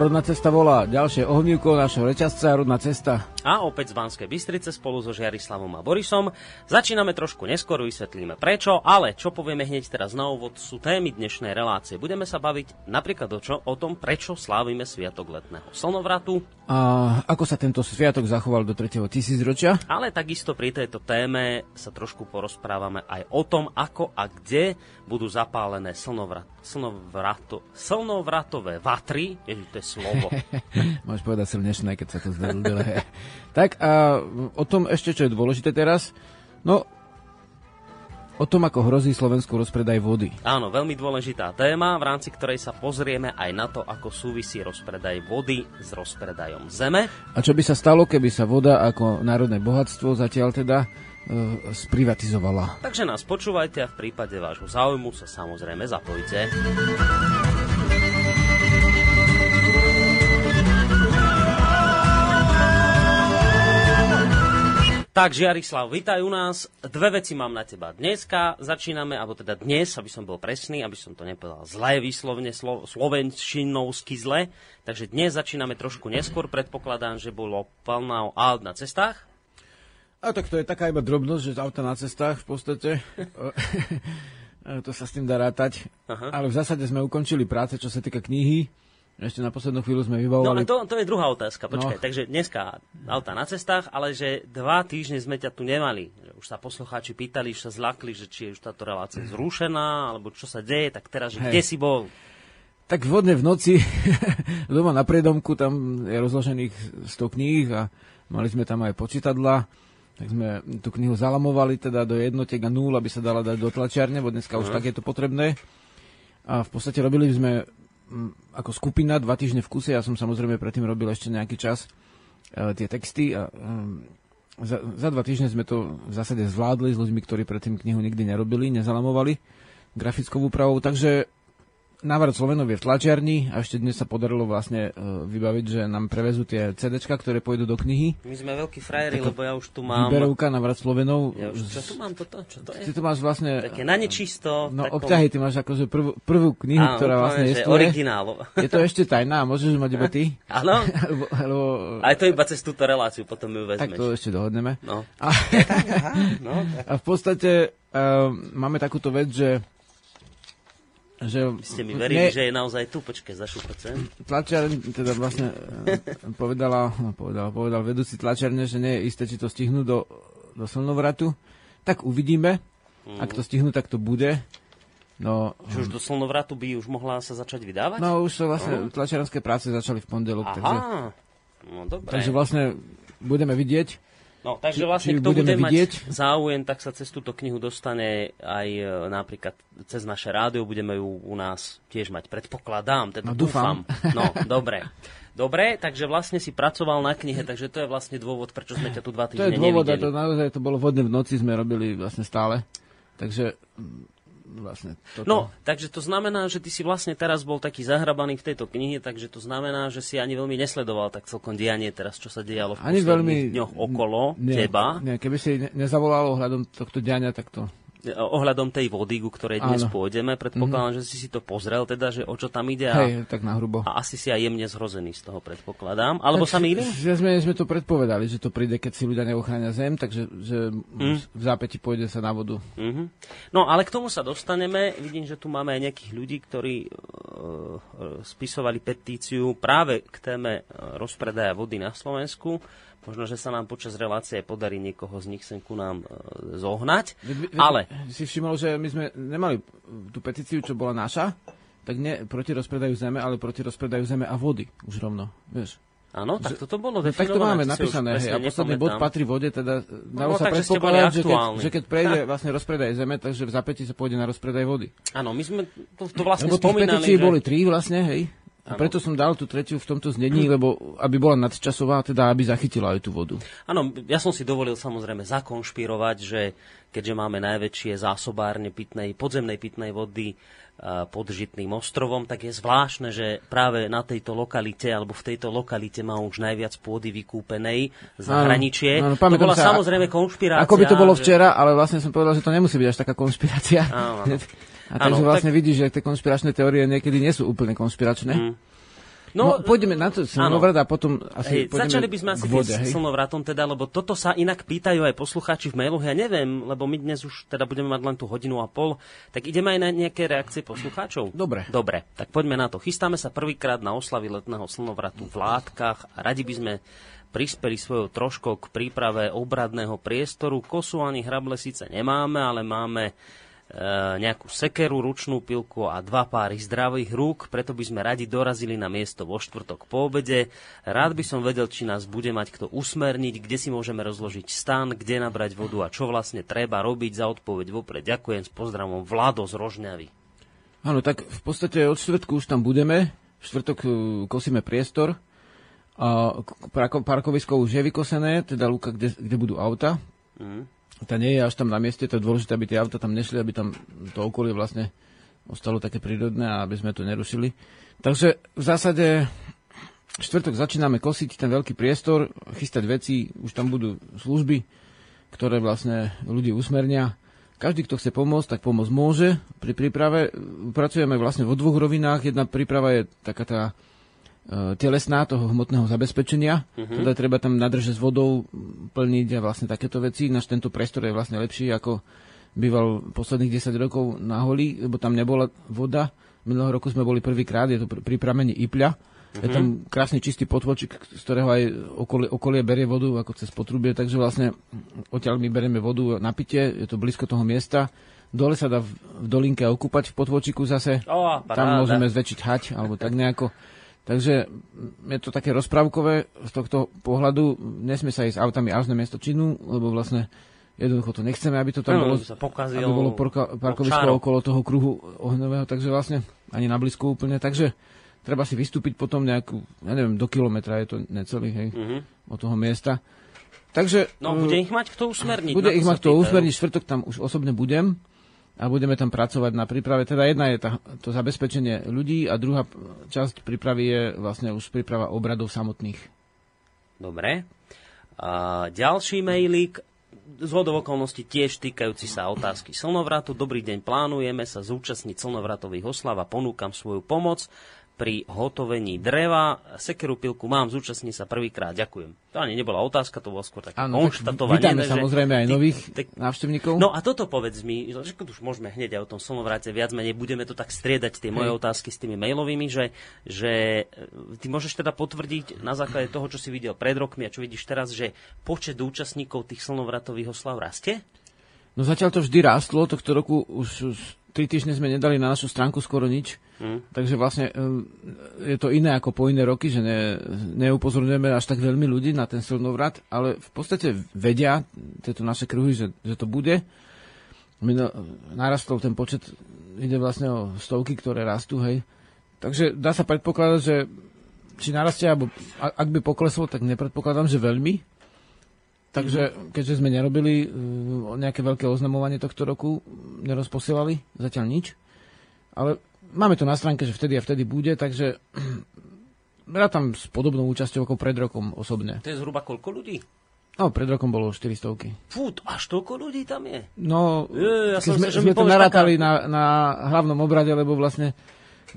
Rodná cesta volá. Ďalšie ohnívko našho reťazca, rodná cesta. A opäť z Banskej Bystrice spolu so Žiarislavom a Borisom. Začíname trošku neskôr, vysvetlíme prečo, ale čo povieme hneď teraz na úvod sú témy dnešnej relácie. Budeme sa baviť napríklad o, čo, o tom, prečo slávime Sviatok letného slnovratu. A ako sa tento sviatok zachoval do 3. tisícročia? Ale takisto pri tejto téme sa trošku porozprávame aj o tom, ako a kde budú zapálené slnovrat, slnovrato, slnovratové vatry. Ježiš, to je slovo. Môžeš povedať silnešné, keď sa to zdá. tak a o tom ešte, čo je dôležité teraz, no o tom, ako hrozí Slovensku rozpredaj vody. Áno, veľmi dôležitá téma, v rámci ktorej sa pozrieme aj na to, ako súvisí rozpredaj vody s rozpredajom zeme. A čo by sa stalo, keby sa voda ako národné bohatstvo zatiaľ teda E, sprivatizovala. Takže nás počúvajte a v prípade vášho záujmu sa samozrejme zapojte. Tak, Žiarislav, vítaj u nás. Dve veci mám na teba. Dneska začíname, alebo teda dnes, aby som bol presný, aby som to nepovedal zle, výslovne slo, slovenčinovsky zle. Takže dnes začíname trošku neskôr. Predpokladám, že bolo plná aut na cestách. A tak to je taká iba drobnosť, že auta na cestách v podstate. to sa s tým dá rátať. Aha. Ale v zásade sme ukončili práce, čo sa týka knihy. Ešte na poslednú chvíľu sme vybavovali... No to, to je druhá otázka, počkaj. No. Takže dneska auta na cestách, ale že dva týždne sme ťa tu nemali. Že už sa poslucháči pýtali, už sa zlakli, že či je už táto relácia zrušená, alebo čo sa deje, tak teraz, že hey. kde si bol? Tak vodne v noci, doma na predomku, tam je rozložených 100 kníh a mali sme tam aj počítadla tak sme tú knihu zalamovali teda do jednotiek a nul, aby sa dala dať do tlačiarne, bo dneska uh-huh. už tak je to potrebné. A v podstate robili sme ako skupina dva týždne v kuse, ja som samozrejme predtým robil ešte nejaký čas e, tie texty a e, za, za dva týždne sme to v zásade zvládli s ľuďmi, ktorí predtým knihu nikdy nerobili, nezalamovali grafickou úpravou, takže návrat Slovenov je v tlačiarni a ešte dnes sa podarilo vlastne uh, vybaviť, že nám prevezú tie CD, ktoré pôjdu do knihy. My sme veľkí frajeri, lebo ja už tu mám... Výberovka návrat Slovenov. Ja už, čo tu mám toto? Čo to je? Ty tu máš vlastne... Také na nečisto. No takom... obťahy, ty máš akože prvú, prvú knihu, Áno, ktorá vlastne je originálo. Je to ešte tajná, môžeš mať iba ty? Áno. lebo, lebo... Aj to iba cez túto reláciu, potom ju vezmeš. Tak to ešte dohodneme. No. A, no, a v podstate uh, máme takúto vec, že že... Ste mi verili, ne, že je naozaj tu, počkaj, zašupacem. Tlačiar teda vlastne eh, povedala, no, povedala, povedal vedúci tlačiarne, že nie je isté, či to stihnú do, do slnovratu. Tak uvidíme. Mm. Ak to stihnú, tak to bude. No, že už do slnovratu by už mohla sa začať vydávať? No už sa vlastne uh tlačiarenské práce začali v pondelok. Aha, takže, no dobre. Takže vlastne budeme vidieť, No, takže vlastne kto bude vidieť? mať záujem, tak sa cez túto knihu dostane aj e, napríklad cez naše rádio, budeme ju u nás tiež mať, predpokladám, teda no, dúfam. dúfam. No, dobre. Dobre, takže vlastne si pracoval na knihe, takže to je vlastne dôvod, prečo sme ťa tu dva týždne nevideli. To je dôvod, nevideli. a to naozaj to bolo vodne v noci, sme robili vlastne stále. Takže vlastne toto. No, takže to znamená, že ty si vlastne teraz bol taký zahrabaný v tejto knihe, takže to znamená, že si ani veľmi nesledoval tak celkom dianie teraz, čo sa dialo v ani veľmi, dňoch okolo nie, teba. Nie, keby si nezavolal ohľadom tohto diania, tak to ohľadom tej vody, ku ktorej dnes Áno. pôjdeme. Predpokladám, mm-hmm. že si si to pozrel, teda, že o čo tam ide. A, Hej, tak na hrubo. A asi si aj jemne zhrozený z toho predpokladám. Alebo tak, sa mýlim? Že sme, sme to predpovedali, že to príde, keď si ľudia neochránia zem, takže že mm. v zápäti pôjde sa na vodu. Mm-hmm. No, ale k tomu sa dostaneme. Vidím, že tu máme aj nejakých ľudí, ktorí uh, spisovali petíciu práve k téme rozpredaja vody na Slovensku. Možno, že sa nám počas relácie podarí niekoho z nich sem ku nám e, zohnať. Vy, vy, ale... Si všimol, že my sme nemali tú petíciu, čo bola naša, tak nie proti rozpredajú zeme, ale proti rozpredajú zeme a vody. Už rovno, vieš. Áno, tak toto bolo definované. Tak to máme napísané. Hej, a posledný bod patrí vode, teda dalo no, sa predpokladať, že keď, že keď prejde vlastne rozpredaj zeme, takže v zapäti sa pôjde na rozpredaj vody. Áno, my sme to, to vlastne Lebo spomínali. Lebo že... boli tri vlastne, hej. A preto som dal tú tretiu v tomto znení, lebo aby bola nadčasová, teda aby zachytila aj tú vodu. Áno, ja som si dovolil samozrejme zakonšpirovať, že keďže máme najväčšie zásobárne pitnej, podzemnej pitnej vody pod Žitným ostrovom, tak je zvláštne, že práve na tejto lokalite, alebo v tejto lokalite má už najviac pôdy vykúpenej zahraničie. Áno, áno, to bola sa, samozrejme konšpirácia. Ako by to bolo včera, ale vlastne som povedal, že to nemusí byť až taká konšpirácia. Áno, áno. A takže ano, vlastne tak... vidíš, že tie konšpiračné teórie niekedy nie sú úplne konšpiračné. Mm. No, no pôjdeme na to slnovrat a potom asi hej, Začali by sme asi vode, hej? slnovratom teda, lebo toto sa inak pýtajú aj poslucháči v mailoch, ja neviem, lebo my dnes už teda budeme mať len tú hodinu a pol, tak ideme aj na nejaké reakcie poslucháčov? Dobre. Dobre, tak poďme na to. Chystáme sa prvýkrát na oslavy letného slnovratu v Látkach a radi by sme prispeli svojou troškou k príprave obradného priestoru. Kosu ani hrable síce nemáme, ale máme nejakú sekeru, ručnú pilku a dva páry zdravých rúk, preto by sme radi dorazili na miesto vo štvrtok po obede. Rád by som vedel, či nás bude mať kto usmerniť, kde si môžeme rozložiť stan, kde nabrať vodu a čo vlastne treba robiť za odpoveď vopred. Ďakujem s pozdravom Vlado z Rožňavy. Áno, tak v podstate od štvrtku už tam budeme. V štvrtok e, kosíme priestor. A parkovisko už je vykosené, teda lúka, kde, kde budú auta. Mm tá nie je až tam na mieste, to je dôležité, aby tie auta tam nešli, aby tam to okolie vlastne ostalo také prírodné a aby sme to nerušili. Takže v zásade štvrtok začíname kosiť ten veľký priestor, chystať veci, už tam budú služby, ktoré vlastne ľudí usmernia. Každý, kto chce pomôcť, tak pomôcť môže pri príprave. Pracujeme vlastne vo dvoch rovinách. Jedna príprava je taká tá telesná toho hmotného zabezpečenia. Uh-huh. Teda treba tam nadrže s vodou plniť a vlastne takéto veci. Náš tento priestor je vlastne lepší ako býval posledných 10 rokov na holi, lebo tam nebola voda. Minulého roku sme boli prvýkrát, je to pri pramení Ipľa. Uh-huh. Je tam krásny čistý potvočik, z ktorého aj okolie, okolie berie vodu ako cez potrubie, takže vlastne odtiaľ my berieme vodu na pitie, je to blízko toho miesta. Dole sa dá v, v dolinke okúpať v potvočiku zase. Oh, tam môžeme zväčšiť hať, alebo tak nejako. Takže je to také rozprávkové z tohto pohľadu. Nesmie sa ísť autami až na miesto činu, lebo vlastne jednoducho to nechceme, aby to tam no, bolo, sa pokazil, aby bolo porka, parkovisko okolo toho kruhu ohňového, takže vlastne ani na blízku úplne. Takže treba si vystúpiť potom nejakú, ja neviem, do kilometra je to necelý, hej, mm-hmm. od toho miesta. Takže, no, bude ich mať kto usmerniť. Bude ich mať kto usmerniť, štvrtok tam už osobne budem a budeme tam pracovať na príprave. Teda jedna je tá, to zabezpečenie ľudí a druhá časť prípravy je vlastne už príprava obradov samotných. Dobre. A ďalší mailík z okolností tiež týkajúci sa otázky slnovratu. Dobrý deň, plánujeme sa zúčastniť slnovratových oslav a ponúkam svoju pomoc pri hotovení dreva. Sekeru pilku mám, zúčastní sa prvýkrát, ďakujem. To ani nebola otázka, to bolo skôr také ano, konštatovanie. Vítame samozrejme aj nových ty, návštevníkov. No a toto povedz mi, že už môžeme hneď aj o tom slnovrate viac menej, budeme to tak striedať, tie moje otázky s tými mailovými, že, že e, ty môžeš teda potvrdiť na základe toho, čo si videl pred rokmi a čo vidíš teraz, že počet účastníkov tých slnovratových oslav rastie? No zatiaľ to vždy rástlo, tohto roku už tri týždne sme nedali na našu stránku skoro nič, mm. takže vlastne je to iné ako po iné roky, že ne, neupozorňujeme až tak veľmi ľudí na ten silnovrat, ale v podstate vedia tieto naše kruhy, že, že to bude. Mino, narastol ten počet, ide vlastne o stovky, ktoré rastú, hej. Takže dá sa predpokladať, že či narastie, alebo ak by pokleslo, tak nepredpokladám, že veľmi, Takže keďže sme nerobili uh, nejaké veľké oznamovanie tohto roku, nerozposielali zatiaľ nič, ale máme to na stránke, že vtedy a vtedy bude, takže tam s podobnou účasťou ako pred rokom osobne. To je zhruba koľko ľudí? No, pred rokom bolo 400. Fú, až toľko ľudí tam je? No, je, ja som sme, sa, že sme to narátali taká... na, na hlavnom obrade, lebo vlastne,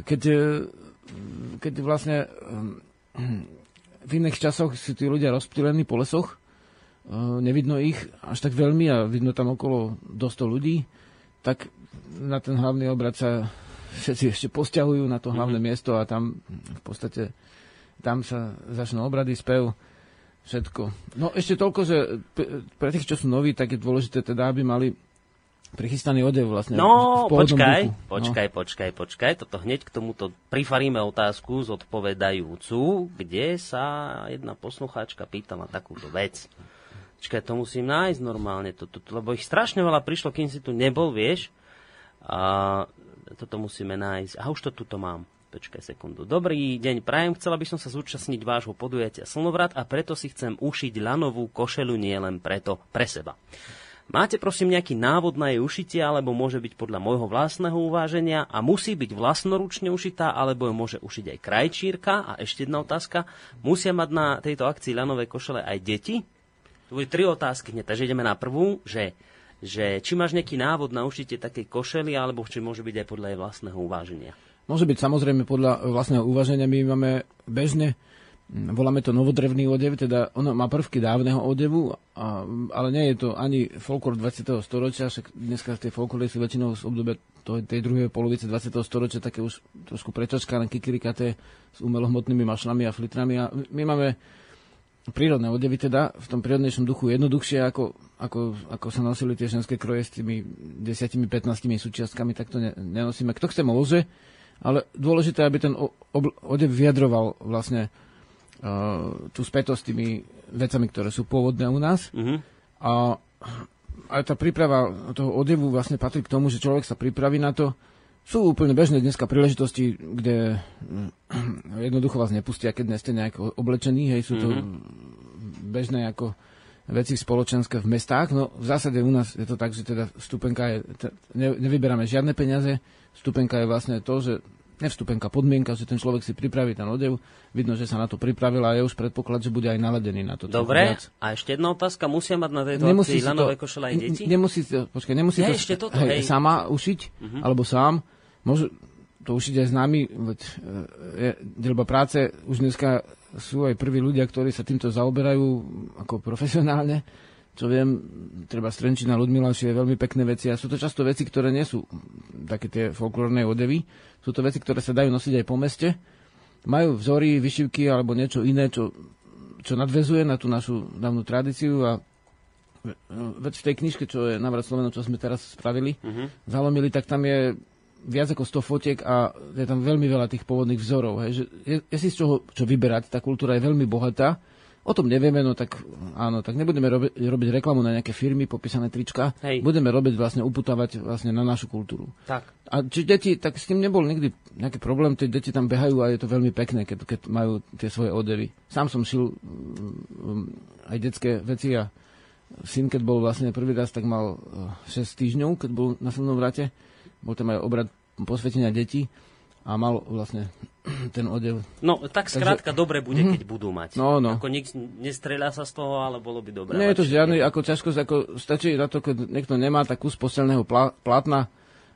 keď, e, keď vlastne v iných časoch si tí ľudia rozptýlení po lesoch, nevidno ich až tak veľmi a vidno tam okolo do 100 ľudí, tak na ten hlavný obrad sa všetci ešte posťahujú na to hlavné mm-hmm. miesto a tam v podstate tam sa začnú obrady, spev, všetko. No ešte toľko, že pre tých, čo sú noví, tak je dôležité teda, aby mali prichystaný odev vlastne. No, počkaj, duchu. počkaj, no. počkaj, počkaj. Toto hneď k tomuto prifaríme otázku zodpovedajúcu, kde sa jedna poslucháčka pýtala takúto vec. Čakaj, to musím nájsť normálne, to, to, to, lebo ich strašne veľa prišlo, kým si tu nebol, vieš. A toto musíme nájsť. A už to tuto mám. Počkaj sekundu. Dobrý deň, prajem. Chcela by som sa zúčastniť vášho podujatia Slnovrat a preto si chcem ušiť lanovú košelu nie len preto, pre seba. Máte prosím nejaký návod na jej ušitie, alebo môže byť podľa môjho vlastného uváženia a musí byť vlastnoručne ušitá, alebo ju môže ušiť aj krajčírka? A ešte jedna otázka. Musia mať na tejto akcii lanovej košele aj deti? To boli tri otázky hneď, takže ideme na prvú, že, že či máš nejaký návod na ušitie takej košely, alebo či môže byť aj podľa jej vlastného uváženia. Môže byť samozrejme podľa vlastného uvaženia. My máme bežne, voláme to novodrevný odev, teda ono má prvky dávneho odevu, a, ale nie je to ani folklor 20. storočia, však dneska tie folklory sú väčšinou z obdobia tej druhej polovice 20. storočia také už trošku prečačkané, kikirikaté s umelohmotnými mašlami a flitrami. A my máme prírodné odevy teda v tom prírodnejšom duchu jednoduchšie, ako, ako, ako sa nosili tie ženské kroje s tými 10-15 súčiastkami, tak to ne, nenosíme. Kto chce, môže, ale dôležité, aby ten odev vyjadroval vlastne uh, tú spätosť s tými vecami, ktoré sú pôvodné u nás. Mm-hmm. A aj tá príprava toho odevu vlastne patrí k tomu, že človek sa pripraví na to, sú úplne bežné dneska príležitosti, kde hm, jednoducho vás nepustia, keď ste nejak oblečení, hej, sú to mm-hmm. bežné ako veci spoločenské v mestách. No v zásade u nás je to tak, že teda stupenka je, ne, nevyberáme žiadne peniaze, stupenka je vlastne to, že nevstupenka, podmienka, že ten človek si pripraví ten odev, vidno, že sa na to pripravil a je už predpoklad, že bude aj naladený na to. Dobre, viac. a ešte jedna otázka, musia mať na tejto nemusí akcii lanové košele aj deti? Nemusí, počkaj, nemusí ja, to ešte toto, hej, hej. sama ušiť, uh-huh. alebo sám, Môžu to s nami, veď e, je delba práce, už dneska sú aj prví ľudia, ktorí sa týmto zaoberajú ako profesionálne. Čo viem, treba Strenčina Ludmila je veľmi pekné veci a sú to často veci, ktoré nie sú také tie folklórne odevy. Sú to veci, ktoré sa dajú nosiť aj po meste. Majú vzory, vyšivky alebo niečo iné, čo, čo nadvezuje na tú našu dávnu tradíciu a veď v tej knižke, čo je Navrat Sloveno, čo sme teraz spravili, uh-huh. zalomili, tak tam je viac ako 100 fotiek a je tam veľmi veľa tých pôvodných vzorov. Hej, že je, je si z čoho čo vyberať, tá kultúra je veľmi bohatá. O tom nevieme, no tak áno, tak nebudeme robi, robiť reklamu na nejaké firmy, popísané trička. Hej. Budeme robiť vlastne, uputávať vlastne na našu kultúru. Tak. A či deti, tak s tým nebol nikdy nejaký problém, tie deti tam behajú a je to veľmi pekné, keď, keď majú tie svoje odevy. Sám som šil um, aj detské veci a syn, keď bol vlastne prvý raz, tak mal 6 uh, týždňov, keď bol na silnom vrate bol tam aj obrad posvetenia detí a mal vlastne ten odev. No, tak skrátka Takže, dobre bude, mm-hmm. keď budú mať. No, no. Ako nik nestreľa sa z toho, ale bolo by dobré. Nie je to žiadny ako ťažkosť, ako stačí na to, keď niekto nemá tak kus postelného plátna,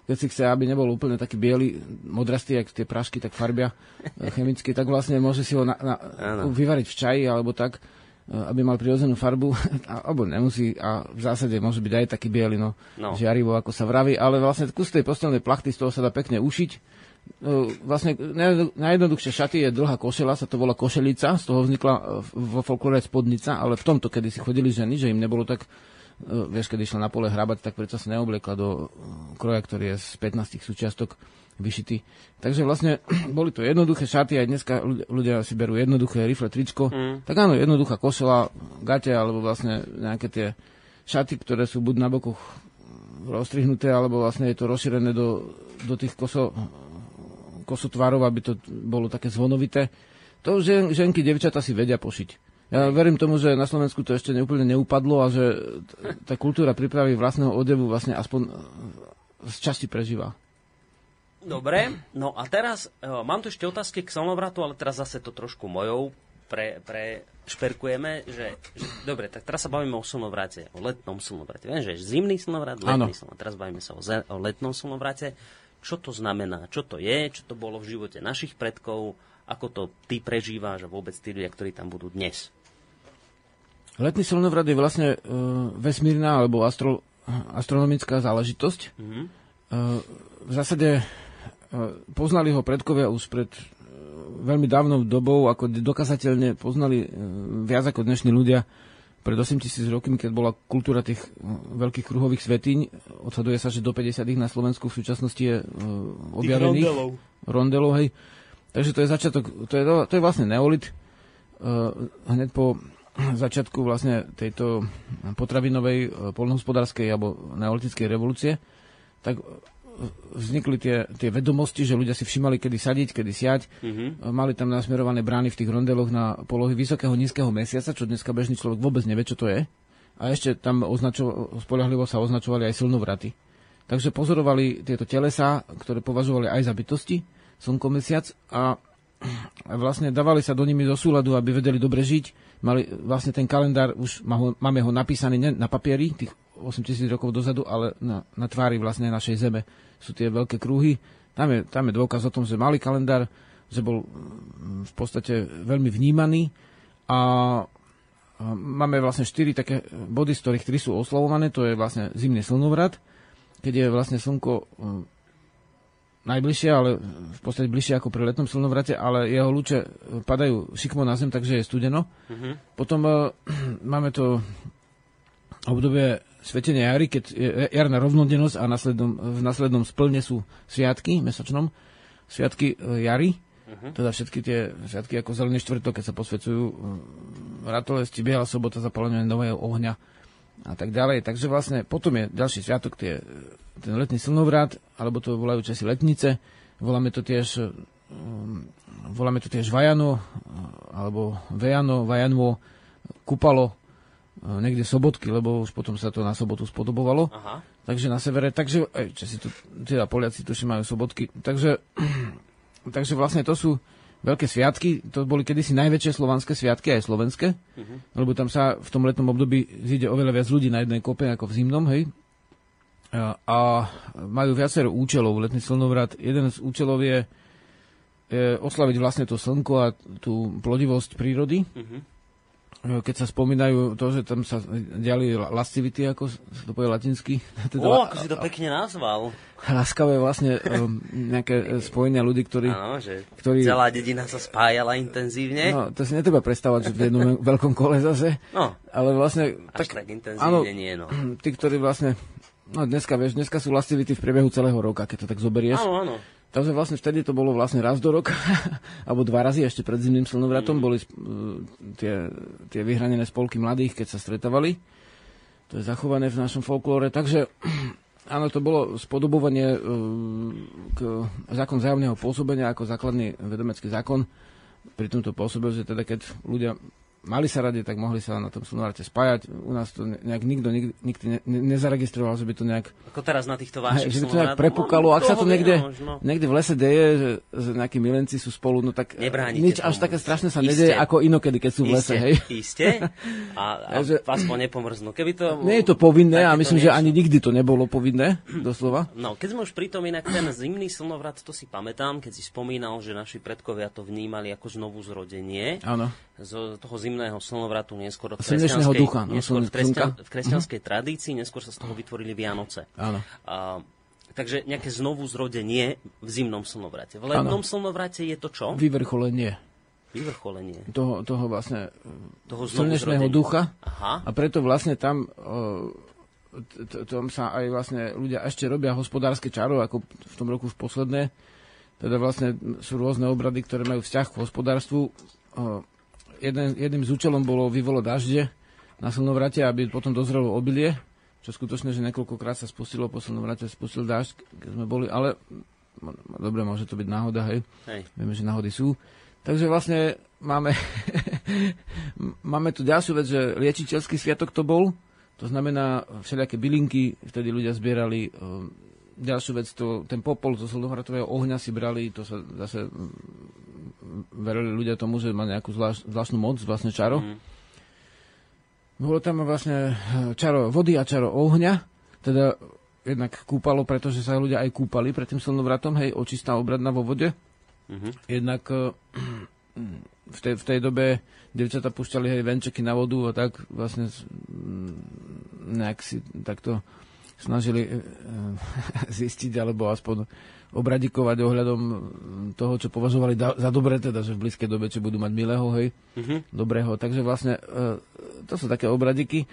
keď si chce, aby nebol úplne taký biely, modrastý, jak tie prašky, tak farbia chemicky, tak vlastne môže si ho na, na, vyvariť v čaji alebo tak aby mal prirodzenú farbu, alebo nemusí a v zásade môže byť aj taký biely, no, no. žiarivo, ako sa vraví, ale vlastne kus tej postelnej plachty z toho sa dá pekne ušiť. Eh, vlastne najjednoduchšie šaty je dlhá košela, sa to volá košelica, z toho vznikla eh, vo folklore spodnica, ale v tomto, kedy si chodili ženy, že im nebolo tak vieš, keď išla na pole hrabať, tak predsa sa neobliekla do kroja, ktorý je z 15 súčiastok vyšitý. Takže vlastne boli to jednoduché šaty, aj dneska ľudia si berú jednoduché rifle, tričko. Mm. Tak áno, jednoduchá košela, gate, alebo vlastne nejaké tie šaty, ktoré sú buď na bokoch roztrihnuté, alebo vlastne je to rozšírené do, do tých koso, kosotvarov, aby to bolo také zvonovité. To žen, ženky, devčata si vedia pošiť. Ja verím tomu, že na Slovensku to ešte neúplne neupadlo a že tá kultúra prípravy vlastného odevu vlastne aspoň z časti prežíva. Dobre, no a teraz uh, mám tu ešte otázky k slnovratu, ale teraz zase to trošku mojou pre, pre šperkujeme, že, že dobre, tak teraz sa bavíme o slnovrate, o letnom slnovrate. Viem, že je zimný slnovrat, letný slnovrat. Teraz bavíme sa o, ze, o letnom slnovrate. Čo to znamená? Čo to je? Čo to bolo v živote našich predkov? Ako to ty prežíváš a vôbec tí ľudia, ktorí tam budú dnes? Letný slnovrat je vlastne uh, vesmírna alebo astro, astronomická záležitosť. Mm-hmm. Uh, v zásade poznali ho predkovia už pred e, veľmi dávnou dobou, ako dokazateľne poznali e, viac ako dnešní ľudia pred 8 tisíc rokmi, keď bola kultúra tých e, veľkých kruhových svetíň. Odsaduje sa, že do 50 na Slovensku v súčasnosti je objavených. rondelov. Rondelov, hej. Takže to je začiatok, to je, to je vlastne neolit. Hneď po začiatku vlastne tejto potravinovej, polnohospodárskej alebo neolitickej revolúcie, tak vznikli tie, tie vedomosti, že ľudia si všimali, kedy sadiť, kedy siať. Mm-hmm. Mali tam nasmerované brány v tých rondeloch na polohy vysokého, nízkeho mesiaca, čo dneska bežný človek vôbec nevie, čo to je. A ešte tam označo, spolahlivo sa označovali aj silnovraty. Takže pozorovali tieto telesa, ktoré považovali aj za bytosti, slnko, mesiac a vlastne dávali sa do nimi do súladu, aby vedeli dobre žiť. Mali vlastne ten kalendár, už máme ho napísaný na papieri, tých 8 tisíc rokov dozadu, ale na, na tvári vlastne našej Zeme sú tie veľké kruhy. Tam je, tam je dôkaz o tom, že malý kalendár, že bol mm, v podstate veľmi vnímaný a máme vlastne 4 také body, z ktorých 3 sú oslavované, to je vlastne zimný slnovrat, keď je vlastne slnko mm, najbližšie, ale v podstate bližšie ako pri letnom slnovrate, ale jeho lúče padajú šikmo na zem, takže je studeno. Mm-hmm. Potom uh, máme to obdobie svetenia jary, keď jarná rovnodennosť a naslednom, v následnom splne sú sviatky mesačnom, sviatky uh, jary, uh-huh. teda všetky tie sviatky ako zelený štvrtok, keď sa posvecujú uh, ratolesti, biela sobota, zapalenie nového ohňa a tak ďalej. Takže vlastne potom je ďalší sviatok, tie, ten letný slnovrat, alebo to volajú časi letnice, voláme to tiež um, voláme to tiež Vajano, alebo Vejano, Vajanvo, Kupalo, niekde sobotky, lebo už potom sa to na sobotu spodobovalo. Aha. Takže na severe, takže, aj, si tu, teda Poliaci tuším majú sobotky, takže, takže vlastne to sú veľké sviatky, to boli kedysi najväčšie slovanské sviatky, aj slovenské, uh-huh. lebo tam sa v tom letnom období zíde oveľa viac ľudí na jednej kope ako v zimnom, hej. A, a majú viacero účelov, letný slnovrat. Jeden z účelov je, je oslaviť vlastne to slnko a tú plodivosť prírody. Uh-huh keď sa spomínajú to, že tam sa diali lascivity, ako to povie latinsky. Teda, o, ako si to pekne nazval. Láskavé vlastne um, nejaké spojenia ľudí, ktorí... Áno, že ktorí, celá dedina sa spájala intenzívne. No, to si netreba predstavať, že v jednom veľkom kole zase. No, ale vlastne... Až tak, tak intenzívne áno, nie, no. Tí, ktorí vlastne... No dneska, vieš, dneska sú lascivity v priebehu celého roka, keď to tak zoberieš. Áno, áno. Takže vlastne vtedy to bolo vlastne raz do roka, alebo dva razy ešte pred zimným slnovratom, mm. boli uh, tie, tie vyhranené spolky mladých, keď sa stretávali. To je zachované v našom folklóre. Takže áno, to bolo spodobovanie uh, k zákon vzájomného pôsobenia ako základný vedomecký zákon. Pri tomto pôsobil, že teda keď ľudia mali sa radi, tak mohli sa na tom slnovrate spájať. U nás to nejak nikto nikdy, nikdy ne, ne, nezaregistroval, že by to nejak... Ako teraz na týchto vašich Že by to nejak prepukalo. Ak sa to niekde, niekde v lese deje, že, že nejakí milenci sú spolu, no tak Nebránite nič tomu. až také strašné sa nedeje ako inokedy, keď sú v lese. Hej? Isté. A, a že, aspoň nepomrznú. Keby to... Nie je to povinné a myslím, že ani nikdy to nebolo povinné, doslova. No, keď sme už pri tom inak ten zimný slnovrat, to si pamätám, keď si spomínal, že naši predkovia to vnímali ako znovu zrodenie. Áno. Z toho zimného slnovratu, neskôr v kresťanskej, ducha, no, neskôr v, kresťan, v kresťanskej uh-huh. tradícii, neskôr sa z toho vytvorili Vianoce. Áno. A, takže nejaké znovu zrodenie v zimnom slnovrate. V letnom ano. slnovrate je to čo? Vyvrcholenie. Vyvrcholenie. Toho, toho vlastne toho slnečného ducha. Aha. A preto vlastne tam tam sa aj vlastne ľudia ešte robia hospodárske čaro, ako v tom roku už posledné. Teda vlastne sú rôzne obrady, ktoré majú vzťah k hospodárstvu jeden, jedným z účelom bolo vyvolo dažde na slnovrate, aby potom dozrelo obilie, čo skutočne, že niekoľkokrát sa spustilo po slnovrate, spustil dážď, keď sme boli, ale dobre, môže to byť náhoda, hej. hej. Vieme, že náhody sú. Takže vlastne máme, máme tu ďalšiu vec, že liečiteľský sviatok to bol, to znamená všelijaké bylinky, vtedy ľudia zbierali ehm, ďalšiu vec, to, ten popol zo slnohratového ohňa si brali, to sa zase verili ľudia tomu, že má nejakú zvlášť, zvláštnu moc, vlastne čaro. Mm. Bolo tam vlastne eh, čaro vody a čaro ohňa, teda jednak kúpalo, pretože sa ľudia aj kúpali pred tým slnovratom, hej, očistá obradná vo vode. Mm-hmm. Jednak eh, v tej, v tej dobe devčata púšťali aj venčeky na vodu a tak vlastne nejak si takto snažili eh, zistiť, alebo aspoň obradikovať ohľadom toho, čo považovali za dobré, teda, že v blízkej dobe, či budú mať milého, hej, uh-huh. dobrého. Takže vlastne e, to sú také obradiky.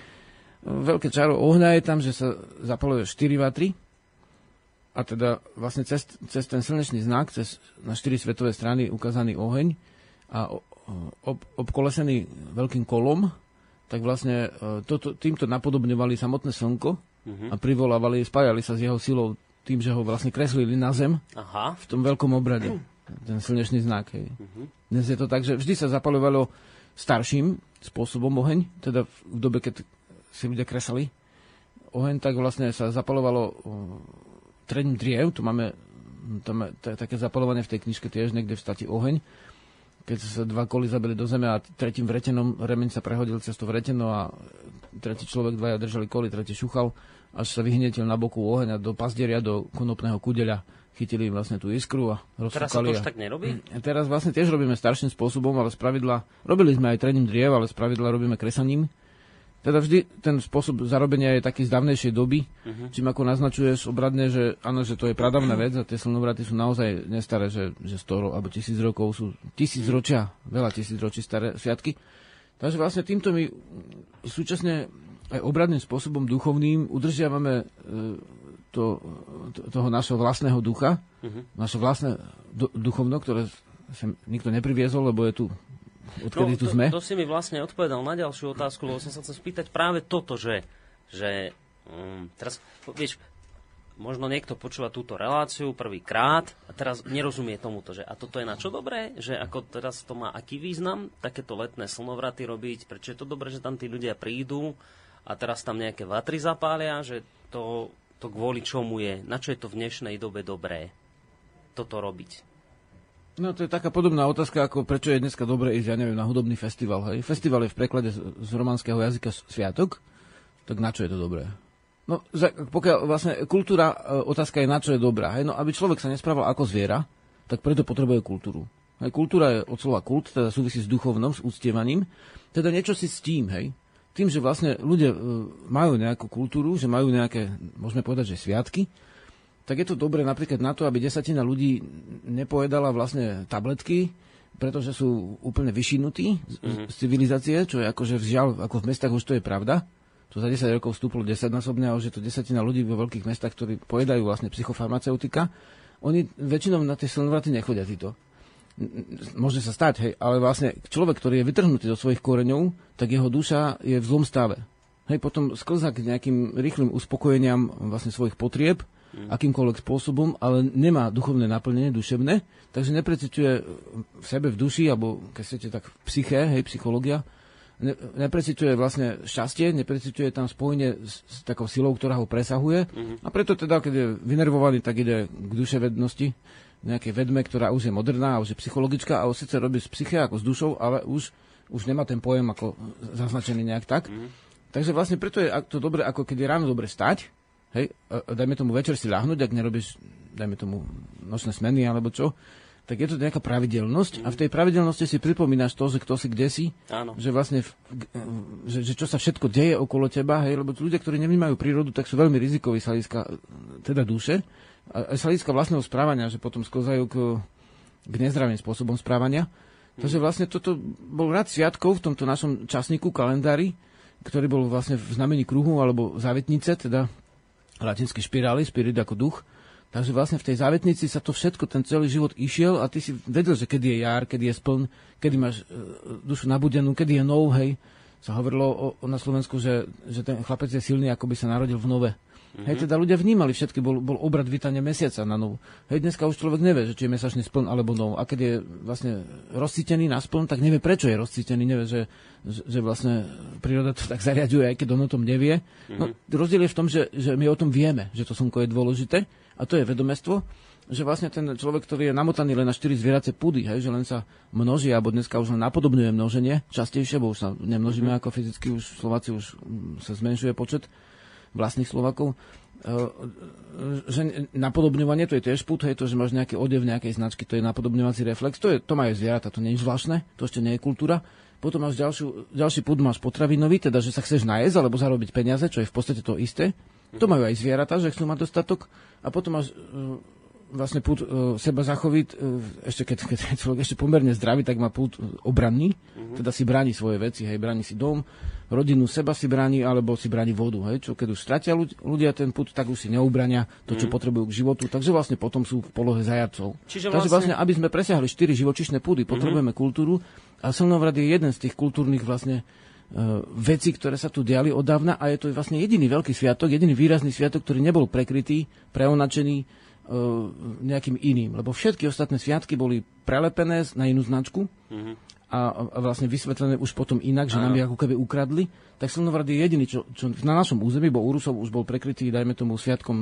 Veľké čaro ohňa je tam, že sa zapaluje 4 vatry a teda vlastne cez, cez ten slnečný znak, cez na 4 svetové strany ukázaný oheň a ob, obkolesený veľkým kolom, tak vlastne e, toto, týmto napodobňovali samotné slnko uh-huh. a privolávali, spájali sa s jeho silou tým, že ho vlastne kreslili na zem Aha. v tom veľkom obrade. Ten slnečný znak. Hej. Uh-huh. Dnes je to tak, že vždy sa zapalovalo starším spôsobom oheň, teda v dobe, keď si ľudia kresali oheň, tak vlastne sa zapalovalo trením driev, tu máme, tam je také zapalovanie v tej knižke tiež niekde v stati oheň, keď sa dva koly zabili do zeme a tretím vretenom remeň sa prehodil cez to vreteno a tretí človek, dvaja držali koly, tretí šuchal, až sa vyhnietil na boku oheň a do pazdieria, do konopného kudeľa chytili vlastne tú iskru a Teraz sa to už tak nerobí? A teraz vlastne tiež robíme starším spôsobom, ale spravidla, robili sme aj trením driev, ale spravidla robíme kresaním. Teda vždy ten spôsob zarobenia je taký z dávnejšej doby, uh-huh. čím ako naznačuješ obradne, že áno, že to je pradavná vec a tie slnovraty sú naozaj nestaré, že, že 100 alebo tisíc rokov sú tisíc ročia, veľa tisíc ročí staré sviatky. Takže vlastne týmto my súčasne aj obradným spôsobom duchovným udržiavame e, to, to, toho našho vlastného ducha, uh-huh. naše vlastné du, duchovno, ktoré sa nikto nepriviezol, lebo je tu odkedy no, tu sme. To, to si mi vlastne odpovedal na ďalšiu otázku, lebo som sa chcel spýtať práve toto, že, že um, teraz, vieš, možno niekto počúva túto reláciu prvýkrát a teraz nerozumie tomuto, že a toto je na čo dobré, že ako teraz to má aký význam, takéto letné slnovraty robiť, prečo je to dobré, že tam tí ľudia prídu a teraz tam nejaké vatry zapália, že to, to kvôli čomu je, na čo je to v dnešnej dobe dobré toto robiť. No to je taká podobná otázka, ako prečo je dneska dobre ísť, ja neviem, na hudobný festival. Hej? Festival je v preklade z, z románskeho jazyka sviatok, tak na čo je to dobré? No, pokiaľ vlastne kultúra, e, otázka je, na čo je dobrá. Hej? No, aby človek sa nesprával ako zviera, tak preto potrebuje kultúru. Hej? Kultúra je od slova kult, teda súvisí s duchovnom, s úctievaním, teda niečo si s tým, hej? Tým, že vlastne ľudia e, majú nejakú kultúru, že majú nejaké, môžeme povedať, že sviatky, tak je to dobré napríklad na to, aby desatina ľudí nepojedala vlastne tabletky, pretože sú úplne vyšinutí mm-hmm. z civilizácie, čo je akože vžiaľ, ako v mestách už to je pravda. To za 10 rokov vstúplo 10 násobne a už je to desatina ľudí vo veľkých mestách, ktorí pojedajú vlastne psychofarmaceutika. Oni väčšinou na tie slnovraty nechodia títo. Môže sa stať, hej, ale vlastne človek, ktorý je vytrhnutý do svojich koreňov, tak jeho duša je v zlom stave. Hej, potom sklza k nejakým rýchlym uspokojeniam vlastne svojich potrieb, mm. akýmkoľvek spôsobom, ale nemá duchovné naplnenie, duševné, takže neprecituje v sebe, v duši, alebo keď chcete tak v psyché, hej, psychológia, ne, neprecituje vlastne šťastie, neprecituje tam spojenie s, s takou silou, ktorá ho presahuje mm. a preto teda, keď je vynervovaný, tak ide k duševednosti, nejakej vedme, ktorá už je moderná, už je psychologická a už síce robí z psyché ako s dušou, ale už, už nemá ten pojem ako zaznačený nejak tak. Mm. Takže vlastne preto je to dobre, ako keď je ráno dobre stať, hej, dajme tomu večer si ľahnúť, ak nerobíš, dajme tomu nočné smeny alebo čo, tak je to nejaká pravidelnosť mm. a v tej pravidelnosti si pripomínaš to, že kto si kde si, Áno. že vlastne, že, že čo sa všetko deje okolo teba, hej, lebo ľudia, ktorí nevnímajú prírodu, tak sú veľmi rizikoví sa hľadiska teda duše sa hľadiska vlastného správania, že potom sklzajú k, k nezdravým spôsobom správania. Mm. Takže vlastne toto bol rad sviatkov v tomto našom časníku, kalendári, ktorý bol vlastne v znamení kruhu alebo závetnice, teda latinské špirály, spirit ako duch. Takže vlastne v tej závetnici sa to všetko, ten celý život išiel a ty si vedel, že kedy je jar, kedy je spln, kedy máš e, dušu nabudenú, kedy je nov, hej. Sa hovorilo o, o, na Slovensku, že, že ten chlapec je silný, ako by sa narodil v nove. Mm-hmm. Hej, teda ľudia vnímali všetky, bol, bol obrad vítania mesiaca na novu. Hej, dneska už človek nevie, že či je mesačný spln alebo nov. A keď je vlastne rozcítený na spln, tak nevie, prečo je rozcítený, nevie, že, že vlastne príroda to tak zariaduje, aj keď on o tom nevie. Mm-hmm. No, rozdiel je v tom, že, že my o tom vieme, že to slnko je dôležité a to je vedomestvo, že vlastne ten človek, ktorý je namotaný len na 4 zvieracie púdy, hej, že len sa množí, alebo dneska už len napodobňuje množenie častejšie, bo už sa nemnožíme mm-hmm. ako fyzicky, už Slováci už mm, sa zmenšuje počet vlastných Slovakov, e, že napodobňovanie, to je tiež put, hej, to, že máš nejaký odev nejakej značky, to je napodobňovací reflex, to, je, to majú zvieratá, to nie je zvláštne, to ešte nie je kultúra. Potom máš ďalšiu, ďalší put, máš potravinový, teda, že sa chceš najesť alebo zarobiť peniaze, čo je v podstate to isté. To majú aj zvieratá, že chcú mať dostatok. A potom máš e, vlastne pút uh, seba zachoviť, uh, ešte keď, keď je človek ešte pomerne zdravý, tak má pút obranný, mm-hmm. teda si bráni svoje veci, hej, bráni si dom, rodinu seba si bráni, alebo si bráni vodu, hej, čo keď už stratia ľudia ten put, tak už si neubrania to, čo mm-hmm. potrebujú k životu, takže vlastne potom sú v polohe zajacov. Čiže takže vlastne, aby sme presiahli štyri živočišné púdy, mhm. potrebujeme mm-hmm. kultúru a Slnovrad je jeden z tých kultúrnych vlastne uh, veci, ktoré sa tu diali od dávna a je to vlastne jediný veľký sviatok, jediný výrazný sviatok, ktorý nebol prekrytý, preonačený E, nejakým iným. Lebo všetky ostatné sviatky boli prelepené na inú značku mm-hmm. A vlastne vysvetlené už potom inak, že nám ich ako keby ukradli, tak Slnovrad je jediný, čo, čo na našom území, bo Urusov už bol prekrytý, dajme tomu, sviatkom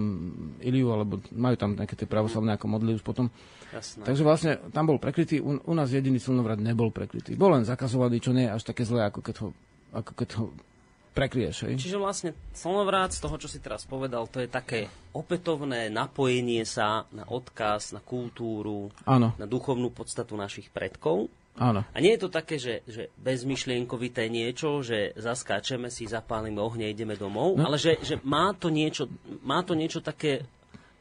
Iliu, alebo majú tam nejaké tie pravoslavné ako modly už potom. Jasné. Takže vlastne tam bol prekrytý, u, u nás jediný Slnovrad nebol prekrytý. Bol len zakazovaný, čo nie je až také zlé, ako keď ho, ako keď ho prekrieš. Hej? Čiže vlastne slnovrát z toho, čo si teraz povedal, to je také opätovné napojenie sa na odkaz, na kultúru, Áno. na duchovnú podstatu našich predkov. Áno. A nie je to také, že, že bezmyšlienkovité niečo, že zaskáčeme si, zapálime ohne, ideme domov, no. ale že, že má, to niečo, má to niečo také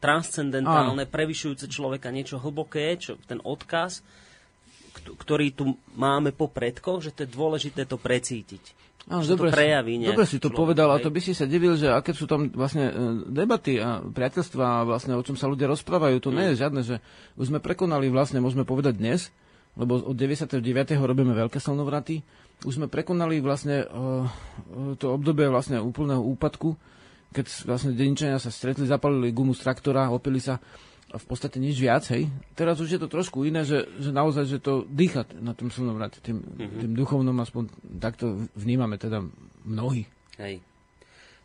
transcendentálne, Áno. prevyšujúce človeka, niečo hlboké, čo, ten odkaz, ktorý tu máme po predkoch, že to je dôležité to precítiť. Áno, dobre, to prejaví dobre si to človek, povedal, a to by si sa divil, že aké sú tam vlastne e, debaty a priateľstva a vlastne o čom sa ľudia rozprávajú, to mm. nie je žiadne, že už sme prekonali vlastne, môžeme povedať dnes, lebo od 99. robíme veľké slnovraty, už sme prekonali vlastne uh, to obdobie vlastne úplného úpadku, keď vlastne Deninčania sa stretli, zapalili gumu z traktora, opili sa a v podstate nič viac, hej. Teraz už je to trošku iné, že, že naozaj, že to dýcha na tom slnovrate, tým, mm-hmm. tým duchovnom aspoň takto vnímame teda mnohí. Hej.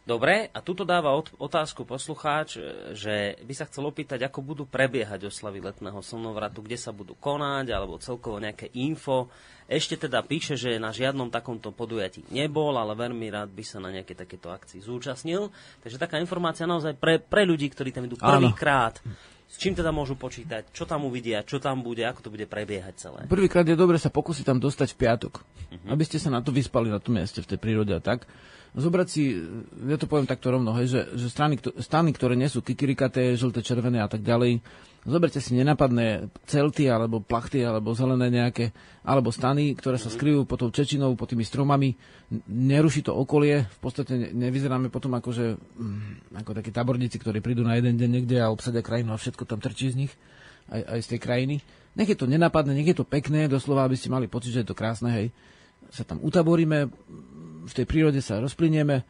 Dobre, a tuto dáva otázku poslucháč, e, že by sa chcel opýtať, ako budú prebiehať oslavy letného slnovratu, kde sa budú konať, alebo celkovo nejaké info. Ešte teda píše, že na žiadnom takomto podujatí nebol, ale veľmi rád by sa na nejaké takéto akcii zúčastnil. Takže taká informácia naozaj pre, pre ľudí, ktorí tam idú prvýkrát. S čím teda môžu počítať? Čo tam uvidia? Čo tam bude? Ako to bude prebiehať celé? Prvýkrát je dobre sa pokúsiť tam dostať v piatok. Uh-huh. Aby ste sa na to vyspali na tom mieste, v tej prírode a tak zobrať si, ja to poviem takto rovno, hej, že, že strany, strany, ktoré nie sú kikirikaté, žlté, červené a tak ďalej, zoberte si nenapadné celty alebo plachty alebo zelené nejaké, alebo stany, ktoré sa skryjú pod tou čečinou, pod tými stromami, neruší to okolie, v podstate nevyzeráme potom ako, že, mm, ako takí taborníci, ktorí prídu na jeden deň niekde a obsadia krajinu a všetko tam trčí z nich, aj, aj z tej krajiny. Nech je to nenapadné, nech je to pekné, doslova, aby ste mali pocit, že je to krásne, hej. Sa tam utaboríme, v tej prírode sa rozplynieme,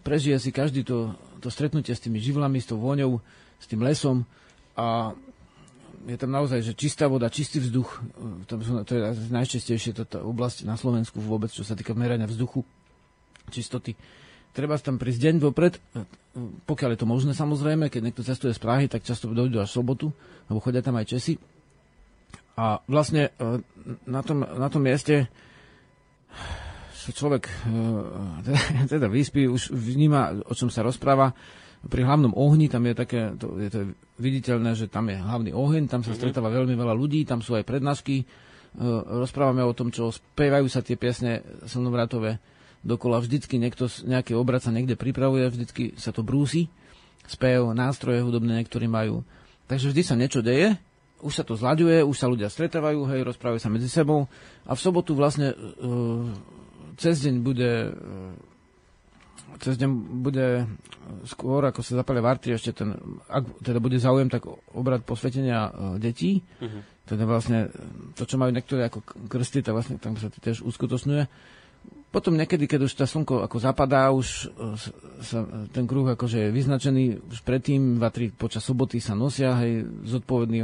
prežije si každý to, to stretnutie s tými živlami, s tou vôňou, s tým lesom a je tam naozaj, že čistá voda, čistý vzduch, to, to je najčastejšie táto oblasť na Slovensku vôbec, čo sa týka merania vzduchu, čistoty. Treba tam prísť deň vopred, pokiaľ je to možné samozrejme, keď niekto cestuje z Prahy, tak často dojdu až sobotu, lebo chodia tam aj Česi. A vlastne e, na tom, na tom mieste človek teda, teda vyspí, už vníma, o čom sa rozpráva. Pri hlavnom ohni tam je také, to, je to viditeľné, že tam je hlavný oheň, tam sa mm-hmm. stretáva veľmi veľa ľudí, tam sú aj prednášky. Rozprávame o tom, čo spievajú sa tie piesne slnovratové dokola. Vždycky niekto, nejaký obrad sa niekde pripravuje, vždycky sa to brúsi. Spev, nástroje hudobné niektorí majú. Takže vždy sa niečo deje, už sa to zlaďuje, už sa ľudia stretávajú, hej, rozprávajú sa medzi sebou a v sobotu vlastne cez deň bude e, cez deň bude skôr, ako sa zapália varty, ešte ten, ak teda bude záujem, tak obrad posvetenia e, detí, uh-huh. teda vlastne to, čo majú niektoré ako krsty, tak vlastne tam sa tiež uskutočňuje. Potom niekedy, keď už tá slnko ako zapadá, už e, sa ten kruh akože je vyznačený, už predtým vatry počas soboty sa nosia, hej, zodpovední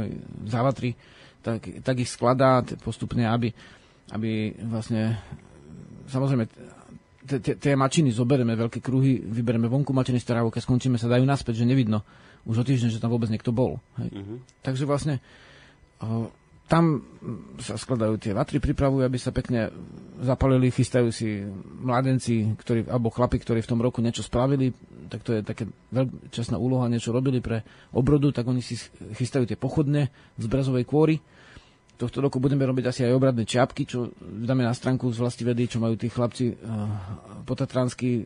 za vatry, tak, tak ich skladá postupne, aby, aby vlastne samozrejme, tie mačiny zoberieme, veľké kruhy, vyberieme vonku mačiny starávok a skončíme sa, dajú naspäť, že nevidno už o týždeň, že tam vôbec niekto bol. Hej. Uh-huh. Takže vlastne o, tam sa skladajú tie vatry, pripravujú, aby sa pekne zapalili, chystajú si mladenci, ktorí, alebo chlapi, ktorí v tom roku niečo spravili, tak to je také veľmi časná úloha, niečo robili pre obrodu, tak oni si chystajú tie pochodne z brazovej kôry tohto roku budeme robiť asi aj obradné čiapky, čo dáme na stránku z vlasti vedy, čo majú tí chlapci uh, potatransky.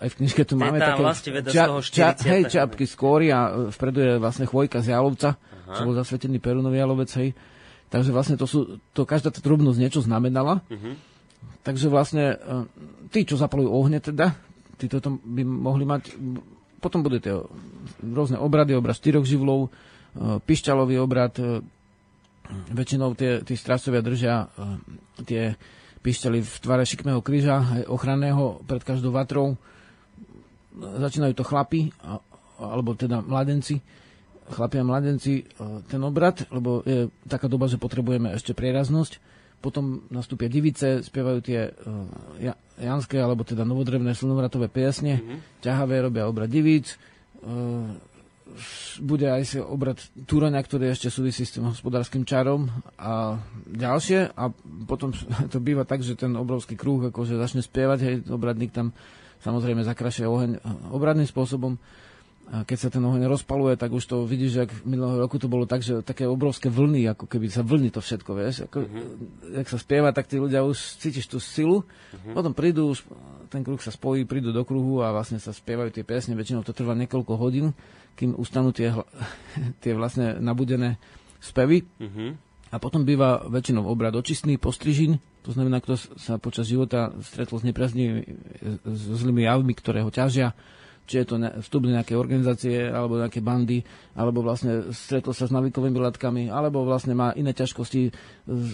Aj v knižke tu máme také ča, ča, hej, čiapky z a e, vpredu je vlastne chvojka z jalovca, Aha. čo bol zasvetený perunový jalovec, hej. Takže vlastne to sú, to každá tá drobnosť niečo znamenala. Uh-huh. Takže vlastne uh, tí, čo zapalujú ohne teda, tí toto by mohli mať, potom budú tie rôzne obrady, obrad štyroch živlov, pišťalový obrad, väčšinou tie, tí strážcovia držia uh, tie pišťaly v tvare šikmého kríža, ochranného pred každou vatrou. Začínajú to chlapi, alebo teda mladenci, chlapi a mladenci, uh, ten obrad, lebo je taká doba, že potrebujeme ešte prieraznosť. potom nastúpia divice, spievajú tie janské, alebo teda novodrevné slnovratové piesne, mm-hmm. ťahavé robia obrad divíc, bude aj obrad Túraňa, ktorý ešte súvisí s tým hospodárskym čarom a ďalšie. A potom to býva tak, že ten obrovský krúh akože začne spievať, hej, obradník tam samozrejme zakrašuje oheň obradným spôsobom a keď sa ten oheň rozpaluje, tak už to vidíš, že minulého roku to bolo tak, že také obrovské vlny, ako keby sa vlní to všetko, vieš. Ako, uh-huh. Jak sa spieva, tak tí ľudia už cítiš tú silu, uh-huh. potom prídu, už ten kruh sa spojí, prídu do kruhu a vlastne sa spievajú tie piesne, väčšinou to trvá niekoľko hodín, kým ustanú tie, tie vlastne nabudené spevy. Uh-huh. A potom býva väčšinou obrad očistný, postrižin, to znamená, kto sa počas života stretol s nepriaznými, s zlými javmi, ktoré ho ťažia, či je to vstup do nejaké organizácie, alebo nejaké bandy, alebo vlastne stretol sa s navykovými látkami, alebo vlastne má iné ťažkosti,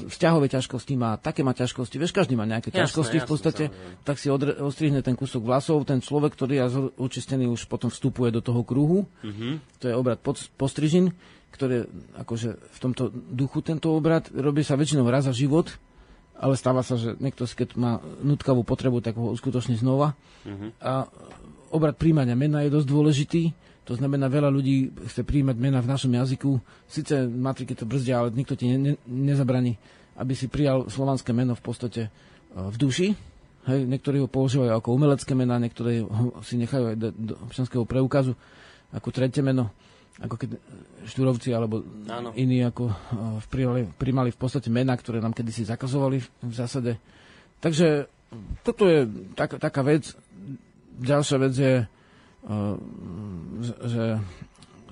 vzťahové ťažkosti má, také má ťažkosti, vieš, každý má nejaké jasné, ťažkosti jasné, v podstate, jasné. tak si odre, odstrihne ten kúsok vlasov, ten človek, ktorý je očistený, už potom vstupuje do toho kruhu, mm-hmm. to je obrad pod, postrižin, ktoré akože v tomto duchu tento obrad robí sa väčšinou raz za život, ale stáva sa, že niekto, keď má nutkavú potrebu, tak ho uskutoční znova. Mm-hmm. A obrad príjmania mena je dosť dôležitý. To znamená, veľa ľudí chce príjmať mena v našom jazyku. Sice matriky to brzdia, ale nikto ti ne, ne, nezabraní, aby si prijal slovanské meno v podstate e, v duši. Hej, niektorí ho používajú ako umelecké mená, niektorí ho si nechajú aj do, do občanského preukazu ako tretie meno, ako keď štúrovci alebo Áno. iní ako e, prijali, primali v podstate mená, ktoré nám kedysi zakazovali v zásade. Takže toto je tak, taká vec, ďalšia vec je, uh, že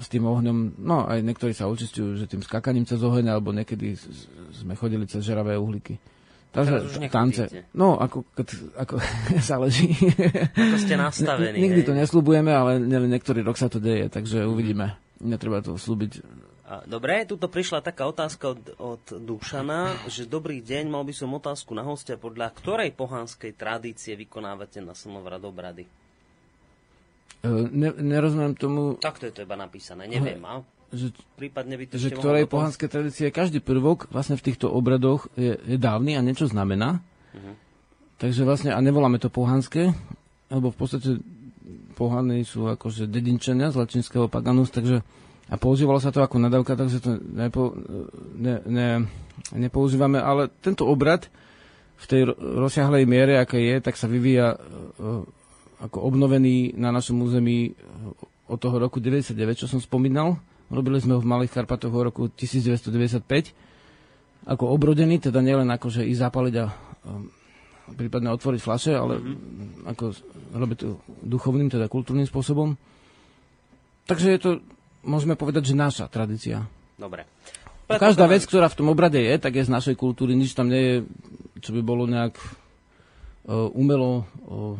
s tým ohňom, no aj niektorí sa očistujú, že tým skakaním cez oheň, alebo niekedy sme chodili cez žeravé uhlíky. Takže tance. No, ako, ako záleží. Ako ste nastavení. Nikdy to neslubujeme, ale niektorý rok sa to deje, takže uvidíme. Netreba to slúbiť Dobre, tuto prišla taká otázka od, od Dušana, že dobrý deň, mal by som otázku na hostia, podľa ktorej pohanskej tradície vykonávate na slnovrad obrady? E, ne, nerozumiem tomu... Takto je to iba napísané, neviem. A že, prípadne by to že ktorej pohanskej tradície každý prvok vlastne v týchto obradoch je, je dávny a niečo znamená. Uh-huh. Takže vlastne, a nevoláme to pohanské, lebo v podstate pohany sú akože dedinčania z latinského paganus, takže a používalo sa to ako nadávka, takže to nepo, ne, ne, nepoužívame, ale tento obrad v tej rozsiahlej miere, aké je, tak sa vyvíja uh, ako obnovený na našom území od toho roku 99, čo som spomínal. Robili sme ho v Malých Karpatoch v roku 1995 ako obrodený, teda nielen ako, že ísť zapaliť a um, prípadne otvoriť flaše, ale mm-hmm. ako robiť to duchovným, teda kultúrnym spôsobom. Takže je to môžeme povedať, že naša tradícia. Dobre. Preto Každá vec, ktorá v tom obrade je, tak je z našej kultúry. Nič tam nie je, čo by bolo nejak uh, umelo uh,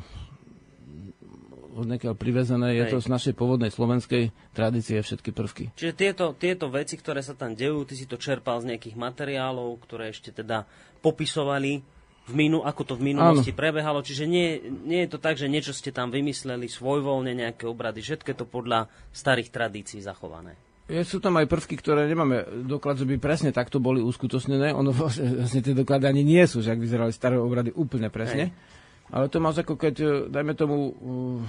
od niekiaľ privezené. Je Hej. to z našej pôvodnej slovenskej tradície všetky prvky. Čiže tieto, tieto veci, ktoré sa tam dejú, ty si to čerpal z nejakých materiálov, ktoré ešte teda popisovali v minu, ako to v minulosti Áno. prebehalo. Čiže nie, nie je to tak, že niečo ste tam vymysleli, svojvoľne nejaké obrady. Všetko je to podľa starých tradícií zachované. Je, sú tam aj prvky, ktoré nemáme doklad, že by presne takto boli uskutočnené. Ono vlastne, tie doklady ani nie sú, že ak vyzerali staré obrady úplne presne. Hej. Ale to máš ako keď, e, dajme tomu, uh,